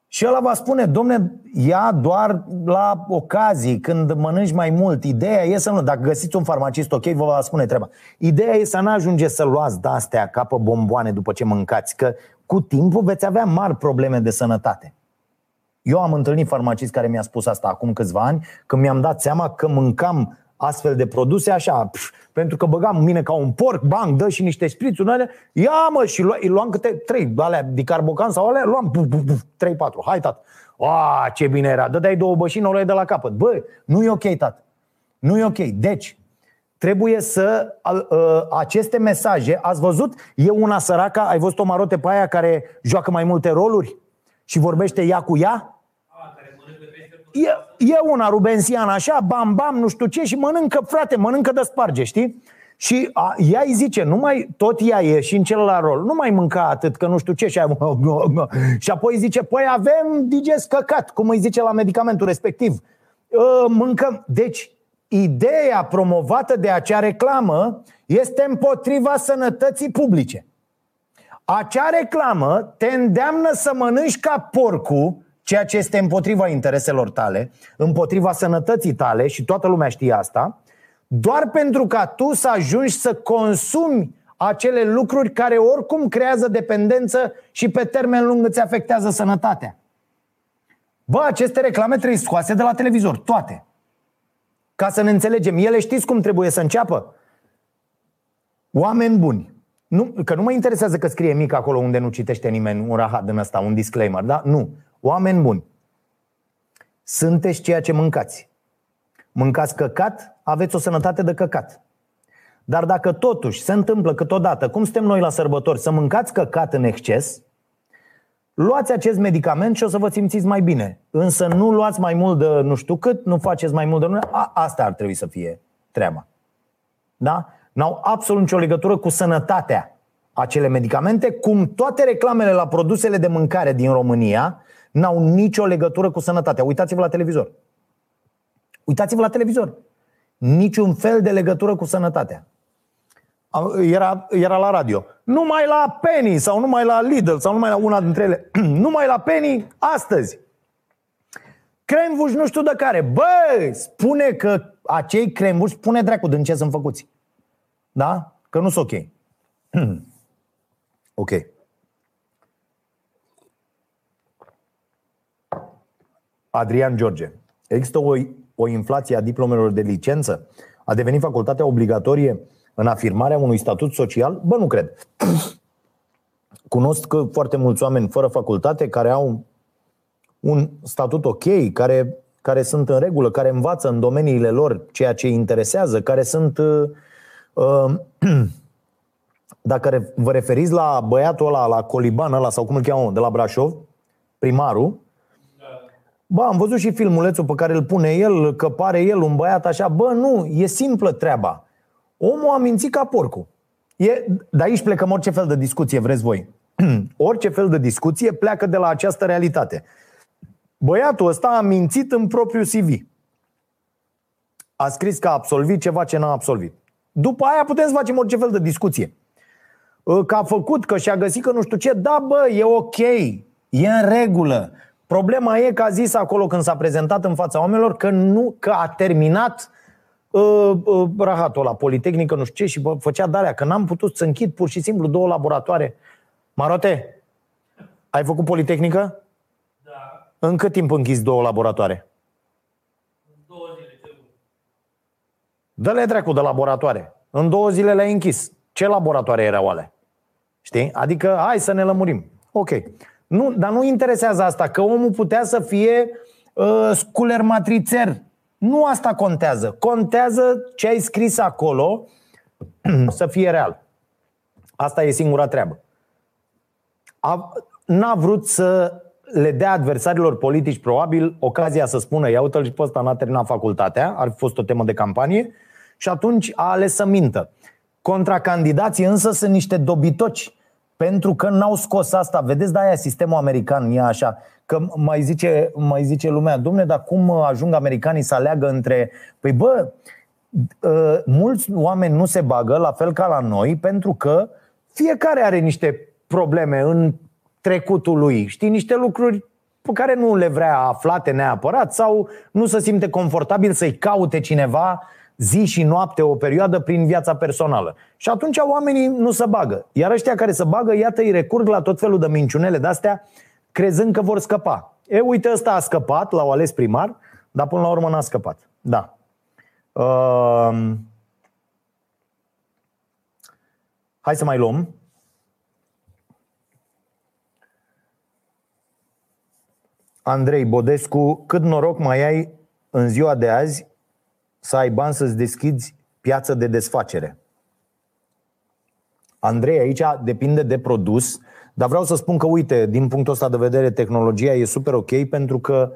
Și ăla va spune, domne, ia doar la ocazii, când mănânci mai mult. Ideea e să nu, dacă găsiți un farmacist ok, vă va spune treaba. Ideea e să nu ajungeți să luați de-astea ca pe bomboane după ce mâncați, că cu timpul veți avea mari probleme de sănătate. Eu am întâlnit farmacist care mi-a spus asta acum câțiva ani, când mi-am dat seama că mâncam astfel de produse așa, pf, pentru că băgam mine ca un porc, bang, dă și niște șprițuri, alea, ia mă, și luam, luam câte trei, alea dicarbocan sau alea, luam puf, puf, puf, trei, patru, hai tat. A, ce bine era, dădeai două bășini, o luai de la capăt. Bă, nu e ok, tat. Nu e ok. Deci, trebuie să aceste mesaje, ați văzut, e una săracă, ai văzut o marote pe aia care joacă mai multe roluri și vorbește ea cu ea? E, e una rubensiană așa, bam, bam, nu știu ce și mănâncă, frate, mănâncă de sparge, știi? Și a, ea îi zice, nu mai, tot ea e și în celălalt rol, nu mai mânca atât, că nu știu ce și, aia, și apoi zice, păi avem digest căcat, cum îi zice la medicamentul respectiv. Ă, mâncăm. Deci, ideea promovată de acea reclamă este împotriva sănătății publice. Acea reclamă te îndeamnă să mănânci ca porcul ceea ce este împotriva intereselor tale, împotriva sănătății tale și toată lumea știe asta, doar pentru ca tu să ajungi să consumi acele lucruri care oricum creează dependență și pe termen lung îți afectează sănătatea. Bă, aceste reclame trebuie scoase de la televizor, toate. Ca să ne înțelegem, ele știți cum trebuie să înceapă? Oameni buni. Nu, că nu mă interesează că scrie mic acolo unde nu citește nimeni un rahat din ăsta, un disclaimer, da? Nu. Oameni buni, sunteți ceea ce mâncați. Mâncați căcat, aveți o sănătate de căcat. Dar dacă totuși se întâmplă câteodată, cum suntem noi la sărbători, să mâncați căcat în exces, luați acest medicament și o să vă simțiți mai bine. Însă nu luați mai mult de nu știu cât, nu faceți mai mult de nu. A, asta ar trebui să fie treaba. Da? N-au absolut nicio legătură cu sănătatea acele medicamente, cum toate reclamele la produsele de mâncare din România n-au nicio legătură cu sănătatea. Uitați-vă la televizor. Uitați-vă la televizor. Niciun fel de legătură cu sănătatea. Era, era la radio. Numai la Penny sau numai la Lidl sau numai la una dintre ele. numai la Penny astăzi. Cremvuș nu știu de care. Bă, spune că acei cremvuși, spune dracu din ce sunt făcuți. Da? Că nu sunt ok. ok. Adrian George. Există o, o inflație a diplomelor de licență? A devenit facultatea obligatorie în afirmarea unui statut social? Bă, nu cred. Cunosc foarte mulți oameni fără facultate care au un statut ok, care, care sunt în regulă, care învață în domeniile lor ceea ce îi interesează, care sunt. Uh, uh, dacă vă referiți la băiatul ăla, la Coliban ăla, sau cum îl cheamă, de la Brașov, primarul, Bă, am văzut și filmulețul pe care îl pune el, că pare el un băiat așa. Bă, nu, e simplă treaba. Omul a mințit ca porcul. E, de aici plecăm orice fel de discuție, vreți voi. orice fel de discuție pleacă de la această realitate. Băiatul ăsta a mințit în propriul CV. A scris că a absolvit ceva ce n-a absolvit. După aia putem să facem orice fel de discuție. Că a făcut, că și-a găsit că nu știu ce, da bă, e ok, e în regulă. Problema e că a zis acolo când s-a prezentat în fața oamenilor că nu că a terminat uh, uh, rahatul la Politehnică, nu știu ce, și bă, făcea darea, că n-am putut să închid pur și simplu două laboratoare. Marote, ai făcut Politehnică? Da. În cât timp închizi două laboratoare? În două zile, ce Dă-le dracu de laboratoare. În două zile le-ai închis. Ce laboratoare erau ale? Știi? Adică, hai să ne lămurim. Ok. Nu, dar nu interesează asta, că omul putea să fie uh, sculer matrițer. Nu asta contează. Contează ce ai scris acolo să fie real. Asta e singura treabă. A, n-a vrut să le dea adversarilor politici probabil ocazia să spună ia uite-l și pe ăsta n-a terminat facultatea, ar fi fost o temă de campanie și atunci a ales să mintă. Contracandidații însă sunt niște dobitoci pentru că n-au scos asta. Vedeți, de aia sistemul american e așa. Că mai zice, mai zice lumea, domne, dar cum ajung americanii să aleagă între... Păi bă, ă, mulți oameni nu se bagă, la fel ca la noi, pentru că fiecare are niște probleme în trecutul lui, știi, niște lucruri pe care nu le vrea aflate neapărat sau nu se simte confortabil să-i caute cineva zi și noapte o perioadă prin viața personală. Și atunci oamenii nu se bagă. Iar ăștia care se bagă, iată, îi recurg la tot felul de minciunele de-astea, crezând că vor scăpa. E, uite, ăsta a scăpat, l-au ales primar, dar până la urmă n-a scăpat. Da. Uh... Hai să mai luăm. Andrei Bodescu, cât noroc mai ai în ziua de azi să ai bani să-ți deschizi piață de desfacere? Andrei, aici depinde de produs, dar vreau să spun că, uite, din punctul ăsta de vedere, tehnologia e super ok pentru că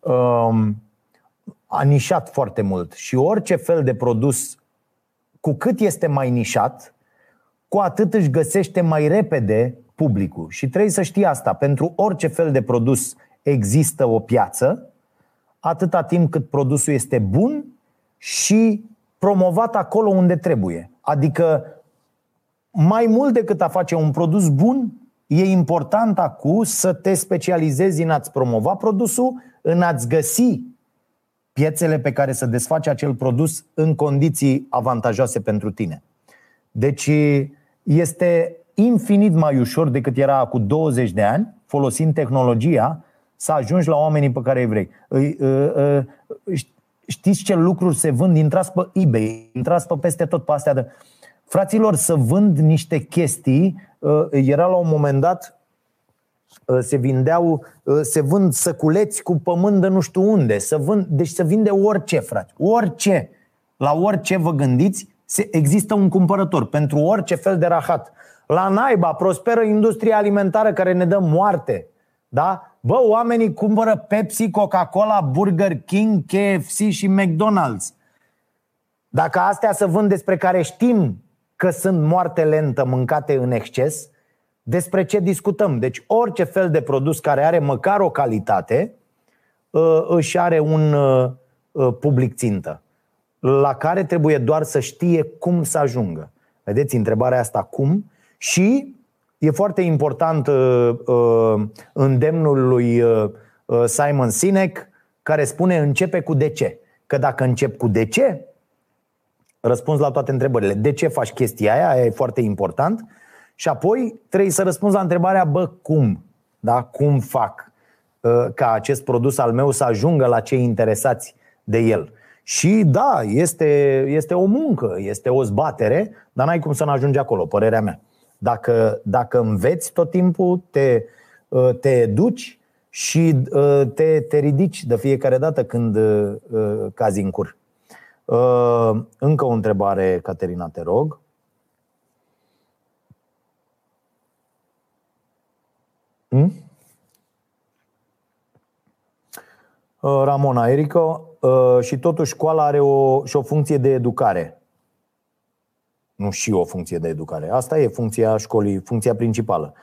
um, a nișat foarte mult și orice fel de produs, cu cât este mai nișat, cu atât își găsește mai repede publicul. Și trebuie să știi asta. Pentru orice fel de produs există o piață, atâta timp cât produsul este bun și promovat acolo unde trebuie. Adică mai mult decât a face un produs bun, e important acum să te specializezi în a-ți promova produsul, în a-ți găsi piețele pe care să desfaci acel produs în condiții avantajoase pentru tine. Deci este infinit mai ușor decât era cu 20 de ani, folosind tehnologia, să ajungi la oamenii pe care îi vrei. Știți ce lucruri se vând? Intrați pe eBay, intrați pe peste tot pe astea de... Fraților, să vând niște chestii, era la un moment dat, se vindeau, se vând săculeți cu pământ de nu știu unde, să vând, deci se vinde orice, frate, orice. La orice vă gândiți, există un cumpărător pentru orice fel de rahat. La naiba prosperă industria alimentară care ne dă moarte. Da? Bă, oamenii cumpără Pepsi, Coca-Cola, Burger King, KFC și McDonald's. Dacă astea să vând despre care știm că sunt moarte lentă mâncate în exces, despre ce discutăm? Deci orice fel de produs care are măcar o calitate ă, își are un ă, ă, public țintă la care trebuie doar să știe cum să ajungă. Vedeți întrebarea asta cum și E foarte important uh, uh, îndemnul lui uh, uh, Simon Sinek care spune începe cu de ce. Că dacă încep cu de ce, răspunzi la toate întrebările. De ce faci chestia aia? Aia e foarte important. Și apoi trebuie să răspunzi la întrebarea, bă, cum? Da? Cum fac uh, ca acest produs al meu să ajungă la cei interesați de el? Și da, este, este o muncă, este o zbatere, dar n-ai cum să nu ajungi acolo, părerea mea. Dacă, dacă înveți tot timpul, te, uh, te educi și uh, te, te ridici de fiecare dată când uh, cazi în cur. Încă o întrebare, Caterina, te rog. Hmm? Ramona Erico, și totuși școala are o, și o funcție de educare nu și o funcție de educare. Asta e funcția școlii, funcția principală.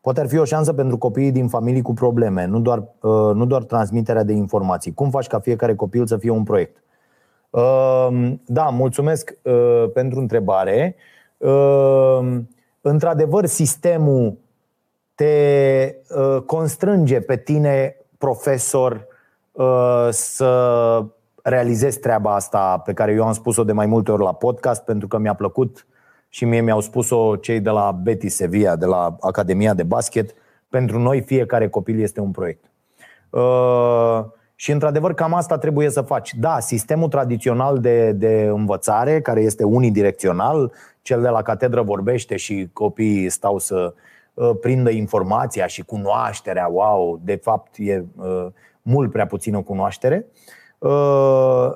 Poate ar fi o șansă pentru copiii din familii cu probleme, nu doar, uh, nu doar transmiterea de informații. Cum faci ca fiecare copil să fie un proiect? Uh, da, mulțumesc uh, pentru întrebare. Într-adevăr, sistemul te constrânge pe tine, profesor, să realizez treaba asta pe care eu am spus-o de mai multe ori la podcast pentru că mi-a plăcut și mie mi-au spus-o cei de la Betis Sevilla, de la Academia de Basket. Pentru noi fiecare copil este un proiect. Uh, și într-adevăr cam asta trebuie să faci. Da, sistemul tradițional de, de învățare, care este unidirecțional, cel de la catedră vorbește și copiii stau să uh, prindă informația și cunoașterea, wow, de fapt e uh, mult prea puțină cunoaștere. Uh, Uh,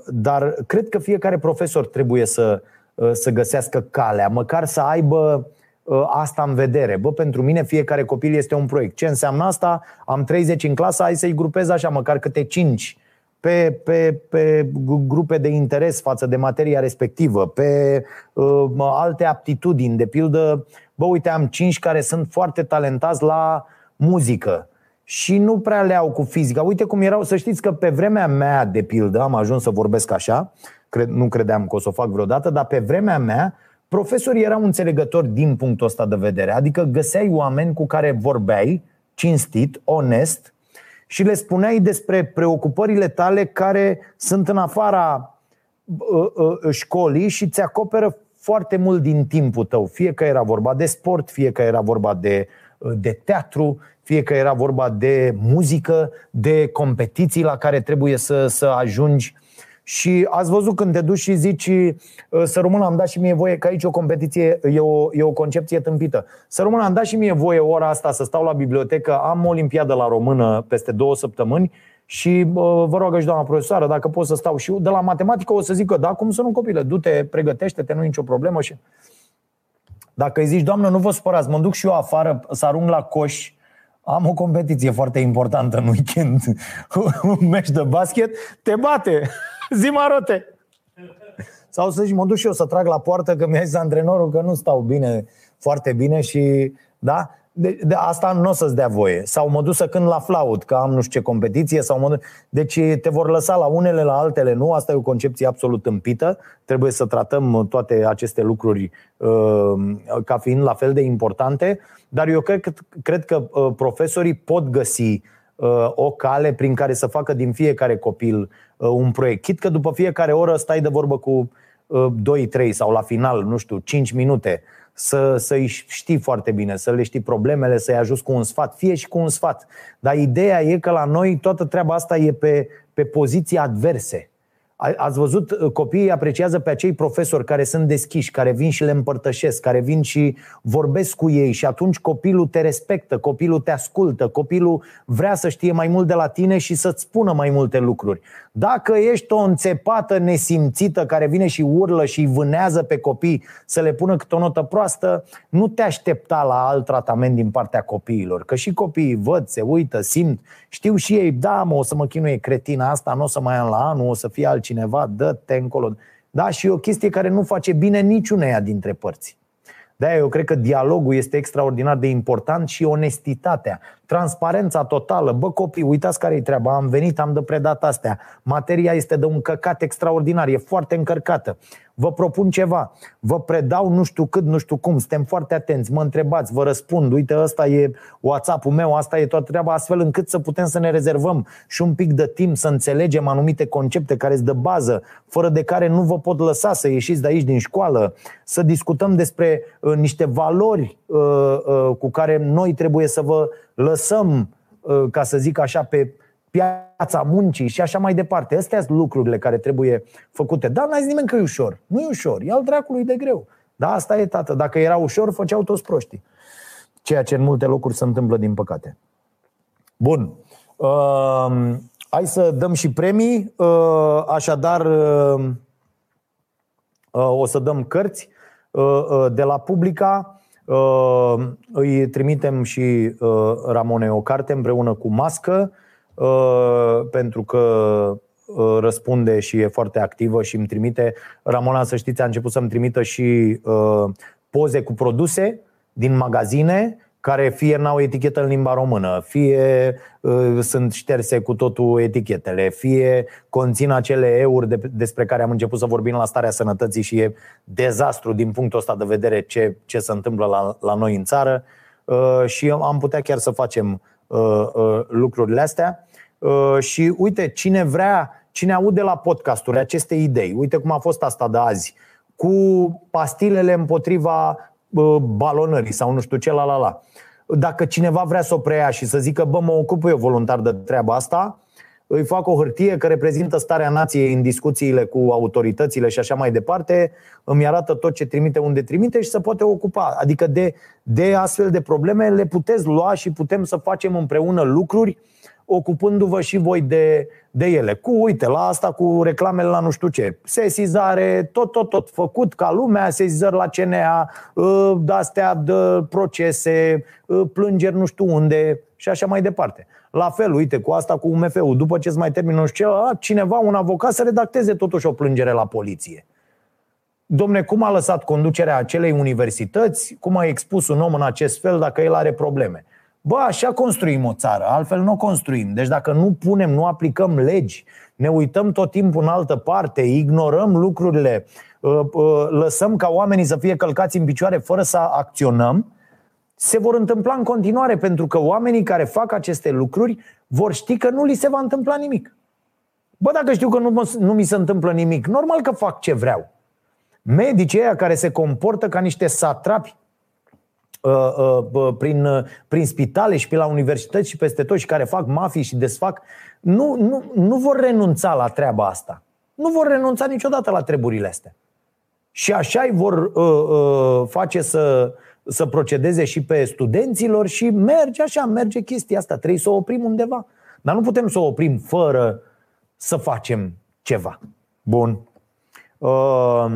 dar cred că fiecare profesor trebuie să, uh, să găsească calea, măcar să aibă uh, asta în vedere. Bă, pentru mine fiecare copil este un proiect. Ce înseamnă asta? Am 30 în clasă, hai să-i grupez așa, măcar câte 5 pe, pe, pe grupe de interes față de materia respectivă, pe uh, alte aptitudini. De pildă, bă, uite, am 5 care sunt foarte talentați la muzică și nu prea le au cu fizica. Uite cum erau, să știți că pe vremea mea, de pildă, am ajuns să vorbesc așa, cred, nu credeam că o să o fac vreodată, dar pe vremea mea, profesorii erau înțelegători din punctul ăsta de vedere. Adică găseai oameni cu care vorbeai cinstit, onest și le spuneai despre preocupările tale care sunt în afara uh, uh, școlii și ți acoperă foarte mult din timpul tău. Fie că era vorba de sport, fie că era vorba de, uh, de teatru, fie că era vorba de muzică, de competiții la care trebuie să, să ajungi. Și ați văzut când te duci și zici Să rămână, am dat și mie voie Că aici o competiție e o, e o concepție tâmpită Să rămână, am dat și mie voie ora asta Să stau la bibliotecă Am o olimpiadă la română peste două săptămâni și vă rog și doamna profesoară, dacă pot să stau și eu, de la matematică o să zic că da, cum să nu copile, du-te, pregătește-te, nu e nicio problemă. Și... Dacă îi zici, doamnă, nu vă supărați, mă duc și eu afară să arunc la coș am o competiție foarte importantă în weekend, un meci de basket, te bate, zi marote. Sau să zici, mă duc și eu să trag la poartă că mi-a zis antrenorul că nu stau bine, foarte bine și da, de, de asta nu o să-ți dea voie. Sau mă duc să cânt la flaut, că am nu știu ce competiție. Sau mă duc... Deci te vor lăsa la unele, la altele nu. Asta e o concepție absolut împită. Trebuie să tratăm toate aceste lucruri uh, ca fiind la fel de importante. Dar eu cred, cred că uh, profesorii pot găsi uh, o cale prin care să facă din fiecare copil uh, un proiect. Chit că după fiecare oră stai de vorbă cu uh, 2-3 sau la final, nu știu, 5 minute să, să-i știi foarte bine, să le știi problemele, să-i ajuți cu un sfat, fie și cu un sfat. Dar ideea e că la noi toată treaba asta e pe, pe poziții adverse. Ați văzut, uh, copiii apreciază pe acei profesori care sunt deschiși, care vin și le împărtășesc, care vin și vorbesc cu ei și atunci copilul te respectă, copilul te ascultă, copilul vrea să știe mai mult de la tine și să-ți spună mai multe lucruri. Dacă ești o înțepată nesimțită care vine și urlă și vânează pe copii să le pună câte o notă proastă, nu te aștepta la alt tratament din partea copiilor. Că și copiii văd, se uită, simt, știu și ei, da, mă, o să mă chinuie cretina asta, nu o să mai am la anul, o să fie altcineva, dă-te încolo. Da, și e o chestie care nu face bine niciuneia dintre părți. De-aia eu cred că dialogul este extraordinar de important și onestitatea, transparența totală. Bă, copii, uitați care e treaba, am venit, am de predat astea. Materia este de un căcat extraordinar, e foarte încărcată vă propun ceva, vă predau nu știu cât, nu știu cum, suntem foarte atenți, mă întrebați, vă răspund, uite, ăsta e WhatsApp-ul meu, asta e toată treaba, astfel încât să putem să ne rezervăm și un pic de timp să înțelegem anumite concepte care sunt de bază, fără de care nu vă pot lăsa să ieșiți de aici din școală, să discutăm despre uh, niște valori uh, uh, cu care noi trebuie să vă lăsăm, uh, ca să zic așa, pe piața muncii și așa mai departe. Astea sunt lucrurile care trebuie făcute. Dar n-ai zis nimeni că e ușor. Nu e ușor. E al dracului de greu. Da, asta e, tată. Dacă era ușor, făceau toți proștii. Ceea ce în multe locuri se întâmplă, din păcate. Bun. Uh, hai să dăm și premii. Uh, așadar, uh, uh, o să dăm cărți uh, uh, de la Publica. Uh, îi trimitem și uh, Ramone o carte împreună cu mască Uh, pentru că uh, răspunde și e foarte activă și îmi trimite. Ramona, să știți, a început să-mi trimită și uh, poze cu produse din magazine care fie n-au etichetă în limba română, fie uh, sunt șterse cu totul etichetele, fie conțin acele euri de, despre care am început să vorbim la starea sănătății și e dezastru din punctul ăsta de vedere ce, ce se întâmplă la, la noi în țară uh, și am putea chiar să facem uh, uh, lucrurile astea. Uh, și uite, cine vrea, cine aude la podcasturi aceste idei, uite cum a fost asta de azi, cu pastilele împotriva uh, balonării sau nu știu ce, la la la. Dacă cineva vrea să o preia și să zică, bă, mă ocup eu voluntar de treaba asta, îi fac o hârtie care reprezintă starea nației în discuțiile cu autoritățile și așa mai departe, îmi arată tot ce trimite unde trimite și se poate ocupa. Adică de, de astfel de probleme le puteți lua și putem să facem împreună lucruri ocupându-vă și voi de, de ele. Cu, uite, la asta cu reclamele la nu știu ce. Sesizare, tot, tot, tot făcut ca lumea, sesizări la CNA, ă, de-astea de procese, ă, plângeri nu știu unde și așa mai departe. La fel, uite, cu asta cu UMF-ul, după ce îți mai termină nu știu ce, cineva, un avocat, să redacteze totuși o plângere la poliție. Domne, cum a lăsat conducerea acelei universități? Cum a expus un om în acest fel dacă el are probleme? Bă, așa construim o țară, altfel nu o construim. Deci dacă nu punem, nu aplicăm legi, ne uităm tot timpul în altă parte, ignorăm lucrurile, ă, ă, lăsăm ca oamenii să fie călcați în picioare fără să acționăm, se vor întâmpla în continuare, pentru că oamenii care fac aceste lucruri vor ști că nu li se va întâmpla nimic. Bă, dacă știu că nu, nu mi se întâmplă nimic, normal că fac ce vreau. Medicii ăia care se comportă ca niște satrapi uh, uh, prin, uh, prin spitale și pe la universități și peste tot și care fac mafii și desfac, nu, nu, nu vor renunța la treaba asta. Nu vor renunța niciodată la treburile astea. Și așa îi vor uh, uh, face să, să procedeze și pe studenților și merge așa, merge chestia asta. Trebuie să o oprim undeva. Dar nu putem să o oprim fără să facem ceva. Bun. Uh, uh,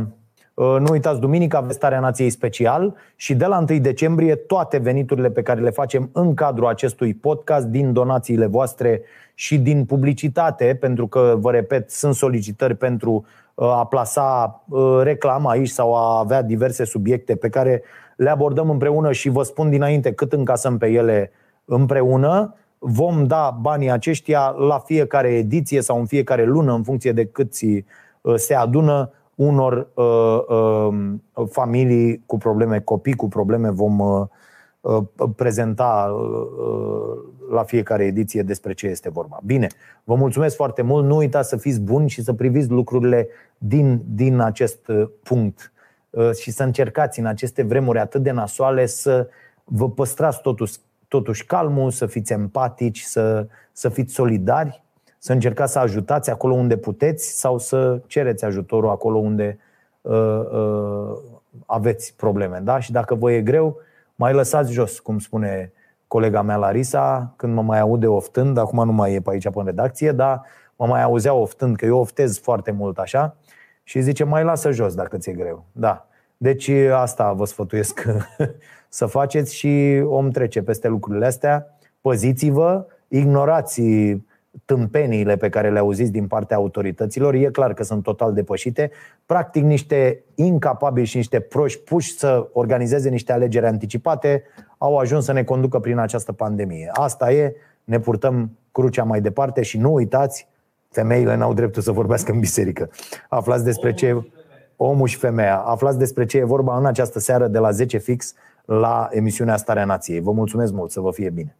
nu uitați, duminică aveți starea nației special și de la 1 decembrie toate veniturile pe care le facem în cadrul acestui podcast, din donațiile voastre și din publicitate, pentru că, vă repet, sunt solicitări pentru uh, a plasa reclamă aici sau a avea diverse subiecte pe care le abordăm împreună și vă spun dinainte cât încasăm pe ele împreună. Vom da banii aceștia la fiecare ediție sau în fiecare lună, în funcție de cât uh, se adună unor uh, uh, familii cu probleme, copii cu probleme, vom uh, uh, prezenta uh, la fiecare ediție despre ce este vorba. Bine, vă mulțumesc foarte mult, nu uitați să fiți buni și să priviți lucrurile din, din acest punct. Și să încercați în aceste vremuri atât de nasoale să vă păstrați totuși totuși calmul, să fiți empatici, să, să fiți solidari, să încercați să ajutați acolo unde puteți sau să cereți ajutorul acolo unde uh, uh, aveți probleme. Da? Și dacă vă e greu, mai lăsați jos, cum spune colega mea Larisa, când mă mai aude oftând, acum nu mai e pe aici pe în redacție, dar mă mai auzea oftând, că eu oftez foarte mult așa, și zice, mai lasă jos dacă ți-e greu. Da. Deci asta vă sfătuiesc să faceți și om trece peste lucrurile astea. Păziți-vă, ignorați tâmpeniile pe care le auziți din partea autorităților. E clar că sunt total depășite. Practic niște incapabili și niște proști puși să organizeze niște alegeri anticipate au ajuns să ne conducă prin această pandemie. Asta e, ne purtăm crucea mai departe și nu uitați, femeile n-au dreptul să vorbească în biserică. Aflați despre ce omul și femeia. Aflați despre ce e vorba în această seară de la 10 fix la emisiunea Starea Nației. Vă mulțumesc mult, să vă fie bine!